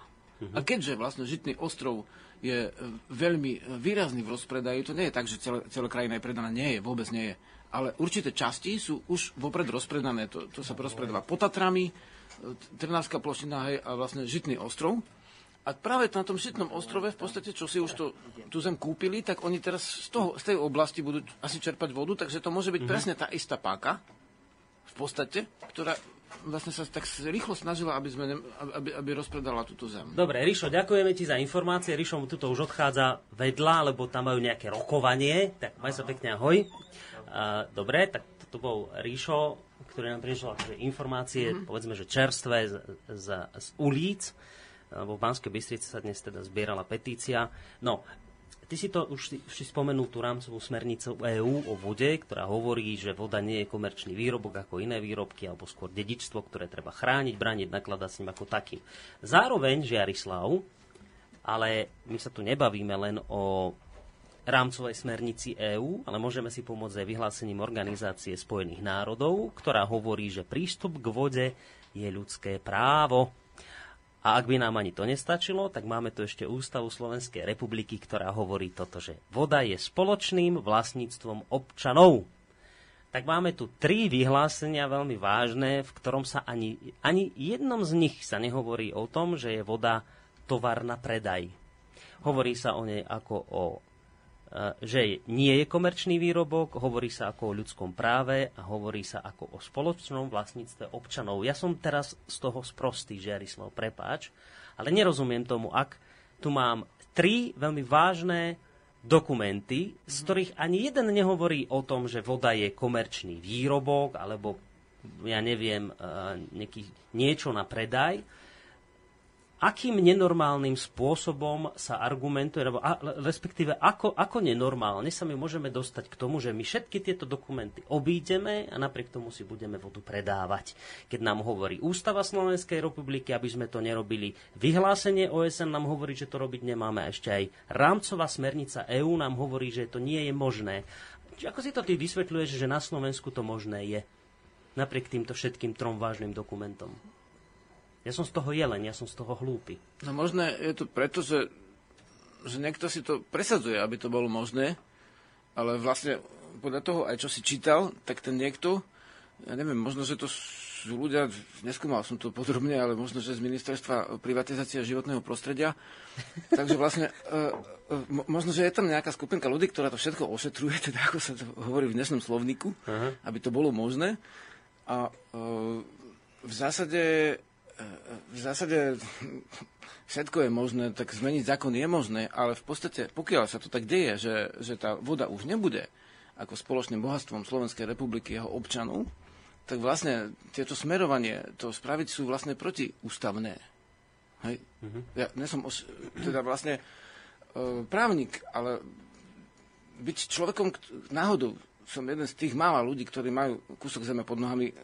A keďže vlastne Žitný ostrov je e, veľmi e, výrazný v rozpredaji, to nie je tak, že celé, celá krajina je predaná, nie je, vôbec nie je. Ale určité časti sú už vopred rozpredané, to, to sa rozpredáva pod Tatrami, e, Trnavská plošina hej, a vlastne Žitný ostrov. A práve na tom Žitnom ostrove, v podstate, čo si už to, tú zem kúpili, tak oni teraz z, toho, z tej oblasti budú asi čerpať vodu, takže to môže byť presne tá istá páka, v podstate, ktorá vlastne sa tak rýchlo snažila, aby, sme ne, aby, aby rozpredala túto zem. Dobre, Rišo, ďakujeme ti za informácie. Rišo mu tuto už odchádza vedľa, lebo tam majú nejaké rokovanie. Tak maj sa pekne ahoj. Uh, dobre, tak toto bol Rišo, ktorý nám priniesol akože informácie, mm-hmm. povedzme, že čerstvé z, z, z ulic. Lebo v Banskej Bystrici sa dnes teda zbierala petícia. No, Ty si to už si, už si spomenul tú rámcovú smernicu EÚ o vode, ktorá hovorí, že voda nie je komerčný výrobok ako iné výrobky, alebo skôr dedičstvo, ktoré treba chrániť, brániť, nakladať s ním ako takým. Zároveň, Žiarislav, ale my sa tu nebavíme len o rámcovej smernici EÚ, ale môžeme si pomôcť aj vyhlásením Organizácie spojených národov, ktorá hovorí, že prístup k vode je ľudské právo. A ak by nám ani to nestačilo, tak máme tu ešte Ústavu Slovenskej republiky, ktorá hovorí toto, že voda je spoločným vlastníctvom občanov. Tak máme tu tri vyhlásenia veľmi vážne, v ktorom sa ani, ani jednom z nich sa nehovorí o tom, že je voda tovar na predaj. Hovorí sa o nej ako o že nie je komerčný výrobok, hovorí sa ako o ľudskom práve a hovorí sa ako o spoločnom vlastníctve občanov. Ja som teraz z toho sprostý, Žiarislav, prepáč, ale nerozumiem tomu, ak tu mám tri veľmi vážne dokumenty, z ktorých ani jeden nehovorí o tom, že voda je komerčný výrobok alebo ja neviem, nejaký, niečo na predaj, akým nenormálnym spôsobom sa argumentuje, alebo a, respektíve ako, ako nenormálne sa my môžeme dostať k tomu, že my všetky tieto dokumenty obídeme a napriek tomu si budeme vodu predávať. Keď nám hovorí Ústava Slovenskej republiky, aby sme to nerobili, vyhlásenie OSN nám hovorí, že to robiť nemáme, a ešte aj rámcová smernica EÚ nám hovorí, že to nie je možné. Či ako si to ty vysvetľuješ, že na Slovensku to možné je? Napriek týmto všetkým trom vážnym dokumentom. Ja som z toho jelen, ja som z toho hlúpy. No možné je to preto, že, že niekto si to presadzuje, aby to bolo možné, ale vlastne podľa toho, aj čo si čítal, tak ten niekto, ja neviem, možno, že to sú ľudia, neskúmal som to podrobne, ale možno, že z ministerstva privatizácie životného prostredia. Takže vlastne, uh, uh, možno, že je tam nejaká skupinka ľudí, ktorá to všetko ošetruje, teda ako sa to hovorí v dnešnom slovníku, uh-huh. aby to bolo možné. A uh, v zásade v zásade všetko je možné, tak zmeniť zákon je možné, ale v podstate, pokiaľ sa to tak deje, že, že tá voda už nebude ako spoločným bohatstvom Slovenskej republiky jeho občanov, tak vlastne tieto smerovanie to spraviť sú vlastne protiústavné. Hej? Mm-hmm. Ja nesom os- teda vlastne e, právnik, ale byť človekom, náhodou som jeden z tých mála ľudí, ktorí majú kúsok zeme pod nohami e,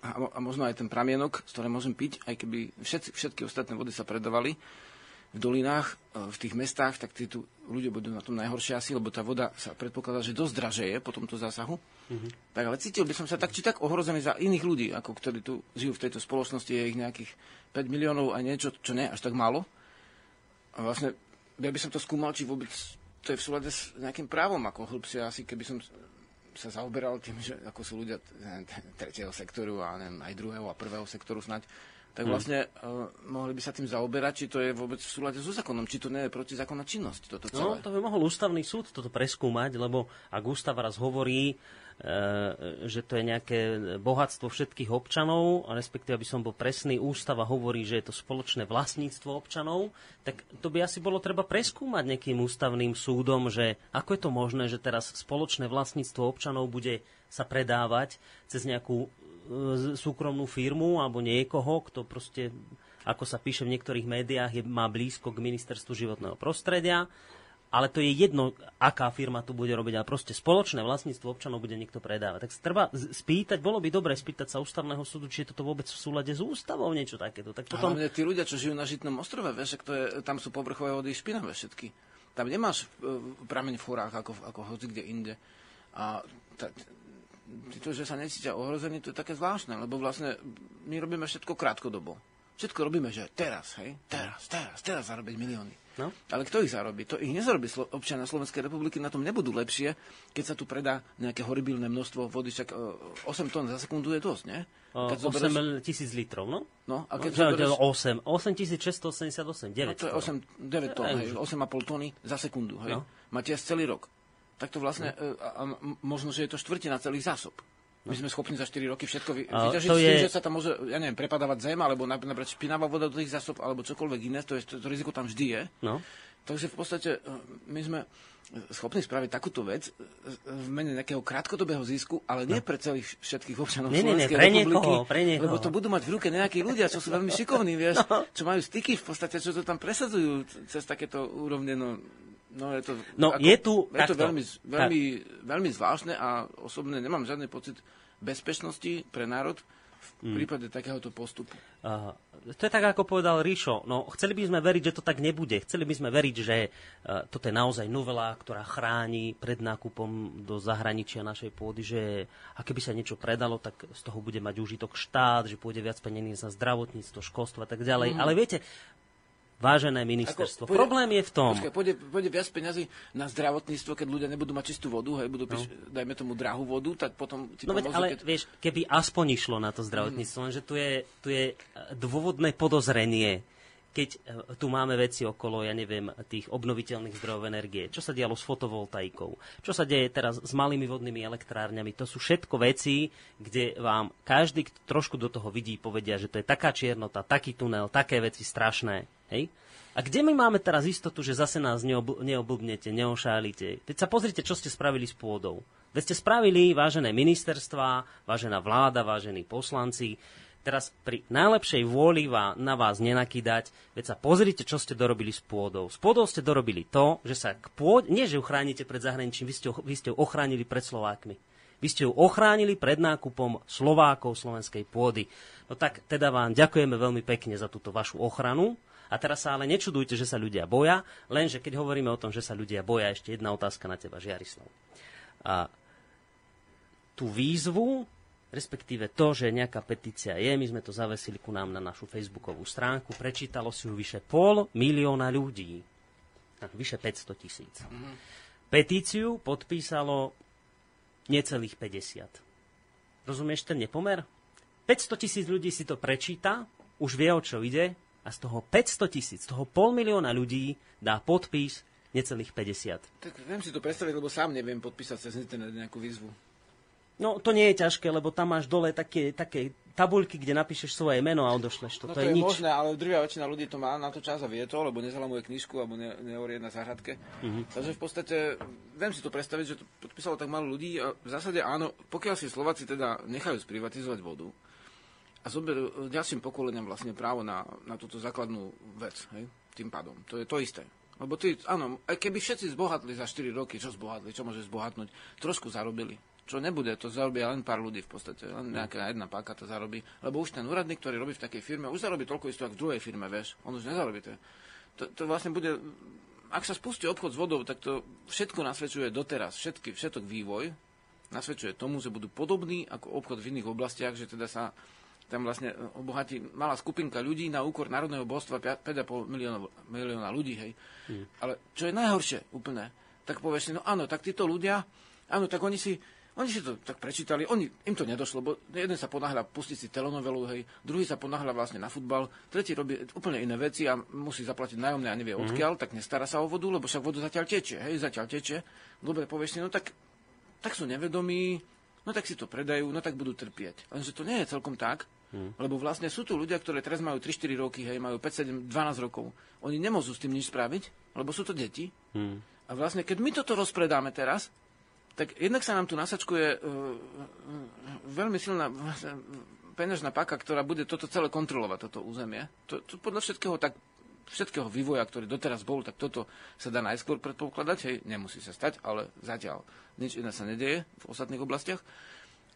a, a možno aj ten pramienok, z ktorého môžem piť, aj keby všetci, všetky ostatné vody sa predávali v dolinách, e, v tých mestách, tak tí tu ľudia budú na tom najhoršie asi, lebo tá voda sa predpokladá, že dosť dražeje po tomto zásahu. Mm-hmm. Tak ale cítil by som sa tak či tak ohrozený za iných ľudí, ako ktorí tu žijú v tejto spoločnosti, je ich nejakých 5 miliónov a niečo, čo nie až tak málo. A vlastne ja by som to skúmal, či vôbec to je v súlade s nejakým právom, ako hĺbšie asi, keby som sa zaoberal tým, že ako sú ľudia tretieho sektoru a neviem, aj druhého a prvého sektoru snať, tak hmm. vlastne uh, mohli by sa tým zaoberať, či to je vôbec v súlade so zákonom, či to nie je protizákonná činnosť. Toto no, celé. No, to by mohol ústavný súd toto preskúmať, lebo ak ústav raz hovorí, že to je nejaké bohatstvo všetkých občanov, respektíve, aby som bol presný, ústava hovorí, že je to spoločné vlastníctvo občanov, tak to by asi bolo treba preskúmať nejakým ústavným súdom, že ako je to možné, že teraz spoločné vlastníctvo občanov bude sa predávať cez nejakú e, súkromnú firmu alebo niekoho, kto proste, ako sa píše v niektorých médiách, je, má blízko k ministerstvu životného prostredia ale to je jedno, aká firma tu bude robiť, ale proste spoločné vlastníctvo občanov bude niekto predávať. Tak treba spýtať, bolo by dobre spýtať sa ústavného súdu, či je toto vôbec v súlade s ústavou niečo takéto. Tak potom... Hlavne tí ľudia, čo žijú na Žitnom ostrove, vieš, to je, tam sú povrchové vody špinavé všetky. Tam nemáš uh, prameň v horách, ako, ako hoci kde inde. A ta, to, že sa necítia ohrození, to je také zvláštne, lebo vlastne my robíme všetko krátkodobo. Všetko robíme, že teraz, hej, teraz, teraz, teraz zarobiť milióny. No? Ale kto ich zarobí? To ich nezarobí Slo- občania Slovenskej republiky, na tom nebudú lepšie, keď sa tu predá nejaké horibilné množstvo vody, však 8 e, tón za sekundu je dosť, nie? Keď 8 zoberieš... tisíc litrov, no? No, a keď no, zoberieš... 8, 8688, 9 no, to je 8, 9 tón, hej, 8,5 tóny za sekundu, hej? No. Máte asi celý rok. Tak to vlastne, no. E, a, a, možno, že je to štvrtina celých zásob. My sme schopní za 4 roky všetko vy, vyťažiť s tým, je... že sa tam môže, ja neviem, prepadávať zem, alebo napríklad špinavá voda do tých zásob, alebo čokoľvek iné, to, je, to, to riziko tam vždy je. No. Takže v podstate e, my sme schopní spraviť takúto vec e, v mene nejakého krátkodobého zisku, ale nie no. pre celých všetkých občanov nie, nie, nie, pre republiky, niekoho, pre niekoho. lebo to budú mať v ruke nejakí ľudia, čo sú veľmi šikovní, vieš, no. čo majú styky v podstate, čo to tam presadzujú cez takéto úrovne, no, No, je to, no ako, je tu je to veľmi, veľmi, veľmi zvláštne a osobne nemám žiadny pocit bezpečnosti pre národ v mm. prípade takéhoto postupu. Uh, to je tak, ako povedal Ríšo. No, chceli by sme veriť, že to tak nebude. Chceli by sme veriť, že uh, toto je naozaj novela, ktorá chráni pred nákupom do zahraničia našej pôdy, že a keby sa niečo predalo, tak z toho bude mať užitok štát, že pôjde viac peniazy za zdravotníctvo, školstvo a tak ďalej. Mm. Ale viete, vážené ministerstvo. Ako, pôjde, Problém je v tom... Počkaj, pôjde, pôjde viac peňazí na zdravotníctvo, keď ľudia nebudú mať čistú vodu, hej, budú piš, no. dajme tomu drahú vodu, tak potom ti No veď, ale keď... vieš, keby aspoň išlo na to zdravotníctvo, mm. lenže tu je, tu je dôvodné podozrenie, keď e, tu máme veci okolo, ja neviem, tých obnoviteľných zdrojov energie, čo sa dialo s fotovoltaikou, čo sa deje teraz s malými vodnými elektrárňami, to sú všetko veci, kde vám každý, kto trošku do toho vidí, povedia, že to je taká čiernota, taký tunel, také veci strašné. Hej? A kde my máme teraz istotu, že zase nás neobl- neoblbnete, neošálite? Teď sa pozrite, čo ste spravili s pôdou. Veď ste spravili, vážené ministerstva, vážená vláda, vážení poslanci, teraz pri najlepšej vôli vám, na vás nenakydať, veď sa pozrite, čo ste dorobili s pôdou. S pôdou ste dorobili to, že sa k pôd... nie že ju chránite pred zahraničím, vy ste, vy ste ju ochránili pred Slovákmi. Vy ste ju ochránili pred nákupom Slovákov slovenskej pôdy. No tak teda vám ďakujeme veľmi pekne za túto vašu ochranu. A teraz sa ale nečudujte, že sa ľudia boja, lenže keď hovoríme o tom, že sa ľudia boja, ešte jedna otázka na teba, Žiarislav. A tú výzvu, respektíve to, že nejaká petícia je, my sme to zavesili ku nám na našu facebookovú stránku, prečítalo si ju vyše pol milióna ľudí. Vyše 500 tisíc. Mm-hmm. Petíciu podpísalo necelých 50. Rozumieš ten nepomer? 500 tisíc ľudí si to prečíta, už vie, o čo ide, a z toho 500 tisíc, z toho pol milióna ľudí dá podpis necelých 50. Tak viem si to predstaviť, lebo sám neviem podpísať cez internet nejakú výzvu. No, to nie je ťažké, lebo tam máš dole také, také tabuľky, kde napíšeš svoje meno a odošleš to. No to, to je, je nič. možné, ale drvia väčšina ľudí to má na to čas a vie to, lebo nezalamuje knižku alebo ne, nehovorí na záhradke. Mm-hmm. Takže v podstate viem si to predstaviť, že to podpísalo tak málo ľudí a v zásade áno, pokiaľ si Slováci teda nechajú sprivatizovať vodu, a zoberú ďalším pokoleniam vlastne právo na, na túto základnú vec, hej? tým pádom. To je to isté. Lebo ty, áno, aj keby všetci zbohatli za 4 roky, čo zbohatli, čo môže zbohatnúť, trošku zarobili. Čo nebude, to zarobia len pár ľudí v podstate, len nejaká jedna páka to zarobí. Lebo už ten úradník, ktorý robí v takej firme, už zarobí toľko isto, ako v druhej firme, vieš. On už nezarobí to. To, to vlastne bude, ak sa spustí obchod s vodou, tak to všetko nasvedčuje doteraz, všetky, všetok vývoj nasvedčuje tomu, že budú podobní ako obchod v iných oblastiach, že teda sa tam vlastne obohatí malá skupinka ľudí na úkor národného božstva 5,5 milióna, milióna ľudí, hej. Mm. Ale čo je najhoršie úplne, tak povieš si, no áno, tak títo ľudia, áno, tak oni si, oni si to tak prečítali, oni, im to nedošlo, bo jeden sa ponáhľa pustiť si telenovelu, hej, druhý sa ponáhľa vlastne na futbal, tretí robí úplne iné veci a musí zaplatiť nájomné a nevie mm. odkiaľ, tak nestará sa o vodu, lebo však voda zatiaľ tečie, hej, zatiaľ tečie. Dobre, povieš si, no tak, tak sú nevedomí, no tak si to predajú, no tak budú trpieť. Lenže to nie je celkom tak, Hmm. Lebo vlastne sú tu ľudia, ktorí teraz majú 3-4 roky, hej, majú 5, 7, 12 rokov. Oni nemôžu s tým nič spraviť, lebo sú to deti. Hmm. A vlastne, keď my toto rozpredáme teraz, tak jednak sa nám tu nasačkuje uh, veľmi silná vlastne, peňažná paka, ktorá bude toto celé kontrolovať, toto územie. To, to podľa všetkého tak všetkého vývoja, ktorý doteraz bol, tak toto sa dá najskôr predpokladať, hej, nemusí sa stať, ale zatiaľ nič iné sa nedieje v ostatných oblastiach.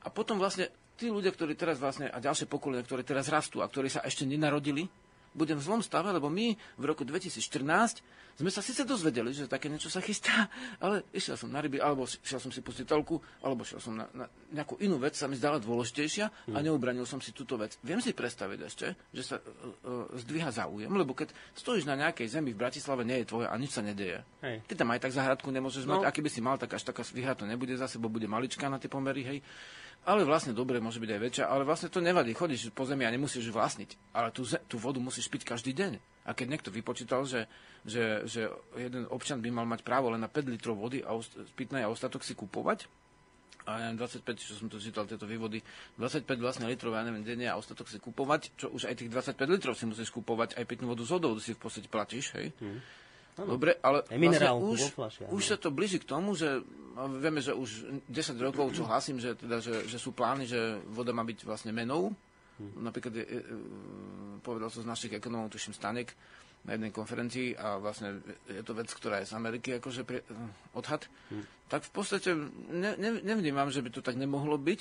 A potom vlastne tí ľudia, ktorí teraz vlastne, a ďalšie pokolenia, ktoré teraz rastú a ktorí sa ešte nenarodili, budem v zlom stave, lebo my v roku 2014 sme sa síce dozvedeli, že také niečo sa chystá, ale išiel som na ryby, alebo šiel som si pustiť telku, alebo šiel som na, na nejakú inú vec, sa mi zdala dôležitejšia a hmm. neubranil som si túto vec. Viem si predstaviť ešte, že sa uh, zdvíha záujem, lebo keď stojíš na nejakej zemi v Bratislave, nie je tvoje a nič sa nedeje. Hej. Ty tam aj tak záhradku nemôžeš no. mať, a keby si mal, tak až taká výhra to nebude zase, bo bude maličká na tie pomery, hej ale vlastne dobre, môže byť aj väčšia, ale vlastne to nevadí. Chodíš po zemi a nemusíš vlastniť. Ale tú, tú vodu musíš piť každý deň. A keď niekto vypočítal, že, že, že jeden občan by mal mať právo len na 5 litrov vody a pitnej a ostatok si kupovať, a ja 25, čo som tu čítal, tieto vývody, 25 vlastne litrov, ja neviem, denne a ostatok si kupovať, čo už aj tých 25 litrov si musíš kupovať, aj pitnú vodu z vodou si v podstate platíš, hej. Mm. Ano. Dobre, ale vlastne už, flaši, už sa to blíži k tomu, že vieme, že už 10 rokov, čo hlasím, že, teda, že, že sú plány, že voda má byť vlastne menou. Hmm. Napríklad je, je, povedal som z našich ekonomov, tuším Stanek, na jednej konferencii a vlastne je to vec, ktorá je z Ameriky akože pri, odhad, hmm. tak v podstate ne, ne, nevnímam, že by to tak nemohlo byť,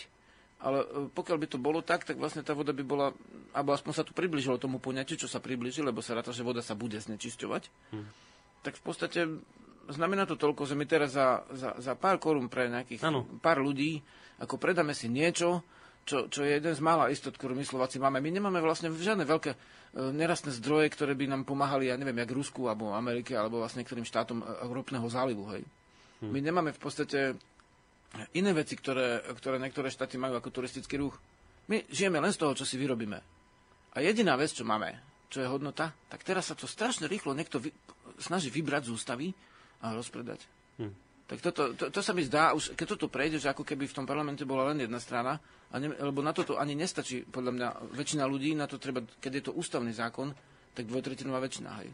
ale e, pokiaľ by to bolo tak, tak vlastne tá voda by bola, alebo aspoň sa tu približilo tomu poňatiu, čo sa približí, lebo sa ráta, že voda sa bude znečisťovať. Hmm tak v podstate znamená to toľko, že my teraz za, za, za pár korún pre nejakých ano. pár ľudí, ako predáme si niečo, čo, čo je jeden z mála istot, ktorú my Slováci máme. My nemáme vlastne žiadne veľké e, nerastné zdroje, ktoré by nám pomáhali, ja neviem, jak Rusku, alebo Amerike, alebo vlastne niektorým štátom e, ropného zálivu. Hej. Hm. My nemáme v podstate iné veci, ktoré, ktoré niektoré štáty majú ako turistický ruch. My žijeme len z toho, čo si vyrobíme. A jediná vec, čo máme, čo je hodnota, tak teraz sa to strašne rýchlo niekto vy, snaží vybrať z ústavy a rozpredať. Hm. Tak toto, to, to sa mi zdá, už keď toto prejde, že ako keby v tom parlamente bola len jedna strana, a ne, lebo na toto ani nestačí, podľa mňa, väčšina ľudí, na to treba, keď je to ústavný zákon, tak dvojtretinová väčšina, hej.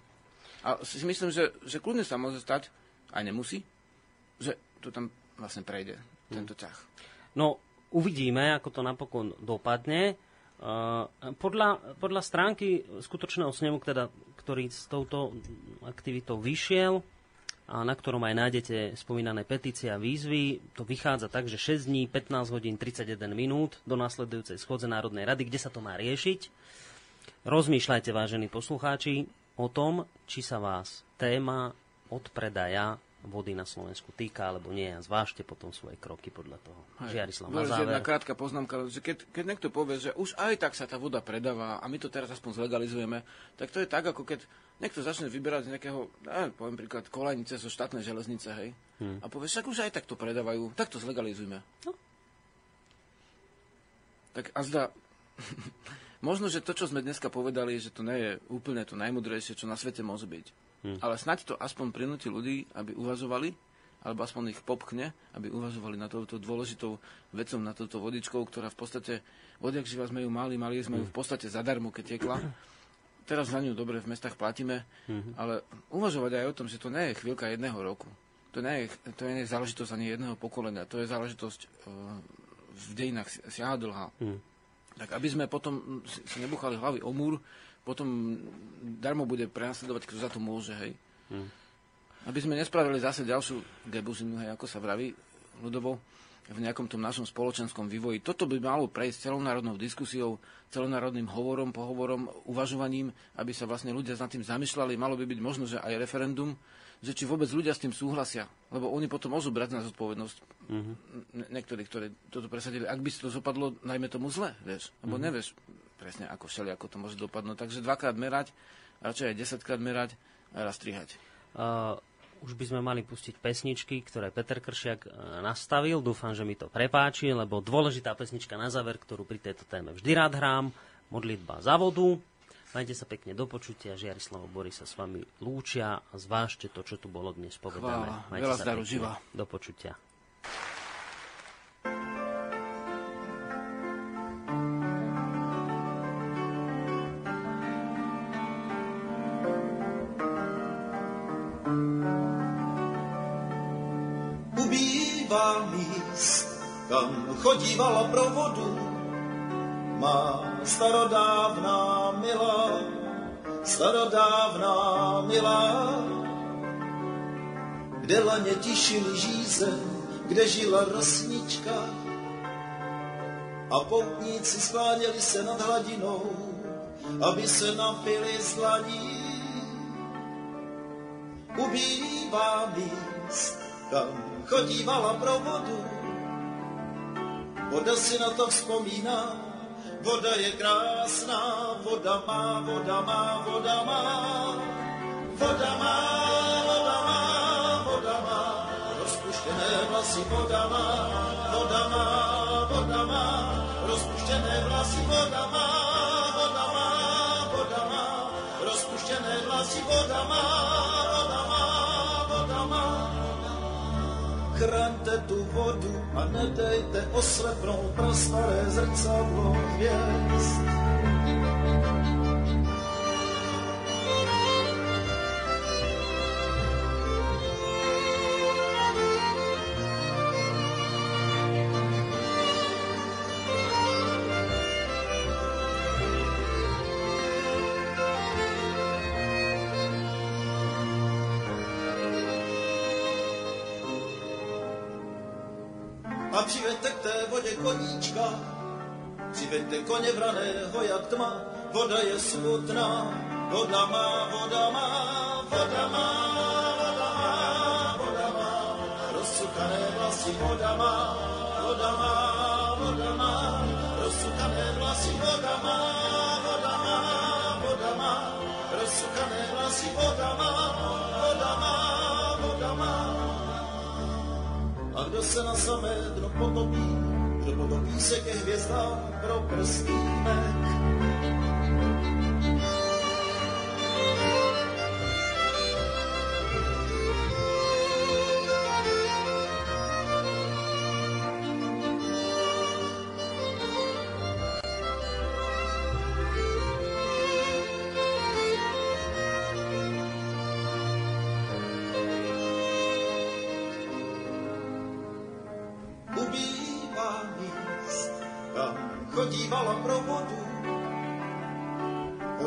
A si myslím, že, že kľudne sa môže stať, aj nemusí, že to tam vlastne prejde, tento ťah. No, uvidíme, ako to napokon dopadne. Uh, podľa, podľa stránky skutočného snemu, teda, ktorý s touto aktivitou vyšiel, a na ktorom aj nájdete spomínané petície a výzvy, to vychádza tak, že 6 dní, 15 hodín, 31 minút do následujúcej schodze Národnej rady, kde sa to má riešiť. Rozmýšľajte, vážení poslucháči, o tom, či sa vás téma odpredaja vody na Slovensku týka, alebo nie. A zvážte potom svoje kroky podľa toho. Žiarislav, na záver. Jedna krátka poznámka, že keď, keď niekto povie, že už aj tak sa tá voda predáva a my to teraz aspoň zlegalizujeme, tak to je tak, ako keď niekto začne vyberať z nejakého, neviem, poviem príklad, kolajnice zo štátnej železnice, hej, hmm. a povie, však už aj tak to predávajú, tak to zlegalizujme. No. Tak a zda, možno, že to, čo sme dneska povedali, že to nie je úplne to najmudrejšie, čo na svete môže byť. Hmm. Ale snaď to aspoň prinúti ľudí, aby uvažovali, alebo aspoň ich popkne, aby uvažovali na touto dôležitou vecou, na touto vodičkou, ktorá v podstate, vodiak živa sme ju mali, mali sme ju v podstate zadarmo, keď tekla. Teraz za ňu dobre v mestách platíme, hmm. ale uvažovať aj o tom, že to nie je chvíľka jedného roku. To nie je, to nie je záležitosť ani jedného pokolenia, to je záležitosť uh, v dejinách siaha dlhá. Hmm. Tak aby sme potom si nebuchali hlavy o múr, potom darmo bude prenasledovať, kto za to môže, hej. Hmm. Aby sme nespravili zase ďalšiu gebuzinu, hej, ako sa vraví ľudovo, v nejakom tom našom spoločenskom vývoji. Toto by malo prejsť celonárodnou diskusiou, celonárodným hovorom, pohovorom, uvažovaním, aby sa vlastne ľudia nad tým zamýšľali. Malo by byť možno, že aj referendum, že či vôbec ľudia s tým súhlasia. Lebo oni potom môžu brať na zodpovednosť mm-hmm. niektorí, ktorí toto presadili. Ak by si to zopadlo, najmä tomu zle, vieš. Lebo mm-hmm. nevieš, presne ako všeli, ako to môže dopadnúť. Takže dvakrát merať, radšej aj desaťkrát merať a raz strihať. Uh, už by sme mali pustiť pesničky, ktoré Peter Kršiak uh, nastavil. Dúfam, že mi to prepáči, lebo dôležitá pesnička na záver, ktorú pri tejto téme vždy rád hrám, modlitba za vodu. Majte sa pekne do počutia, Žiarislav Bory sa s vami lúčia a zvážte to, čo tu bolo dnes povedané. Chvála, Majte veľa sa zdaru, živa. Do počutia. Kam chodívala pro vodu. Má starodávná milá, starodávná milá, kde laně tišili žíze, kde žila rosnička a poutníci skláněli se nad hladinou, aby se napili z hladí. Ubývá míst, kam chodívala pro vodu, Voda si na to vzpomíná, voda je krásná, voda má, voda má, voda má, voda má, voda má, voda má, rozpuštěné vlasy, voda má, voda má, voda má, rozpuštěné vlasy, voda má, voda má, voda má, rozpuštěné vlasy, voda má, chraňte tu vodu a nedejte oslepnout pro staré zrcadlo hvězd. Přiveďte koně vraného jak tma, voda je smutná, voda má, voda má, voda má, voda má, voda má, rozsukané vlasy, voda má, voda má, voda má, rozsukané vlasy, voda má, voda má, voda má, rozsukané vlasy, voda má, voda má, voda má, a kdo se na samé dno potopí, potopí se ke hvězdám pro prstínek.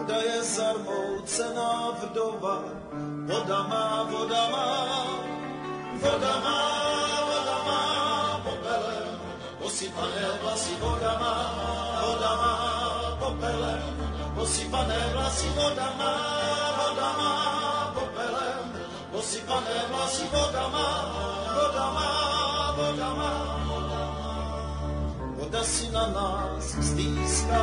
Voda je zarmoucená vdova, voda má, voda má, voda má, voda má, popelem, posypané vlasy, voda má, voda má, popelem, posypané vlasy, voda má, voda má, popelem, posypané vlasy, voda má, voda má, voda má, voda si na nás stýská.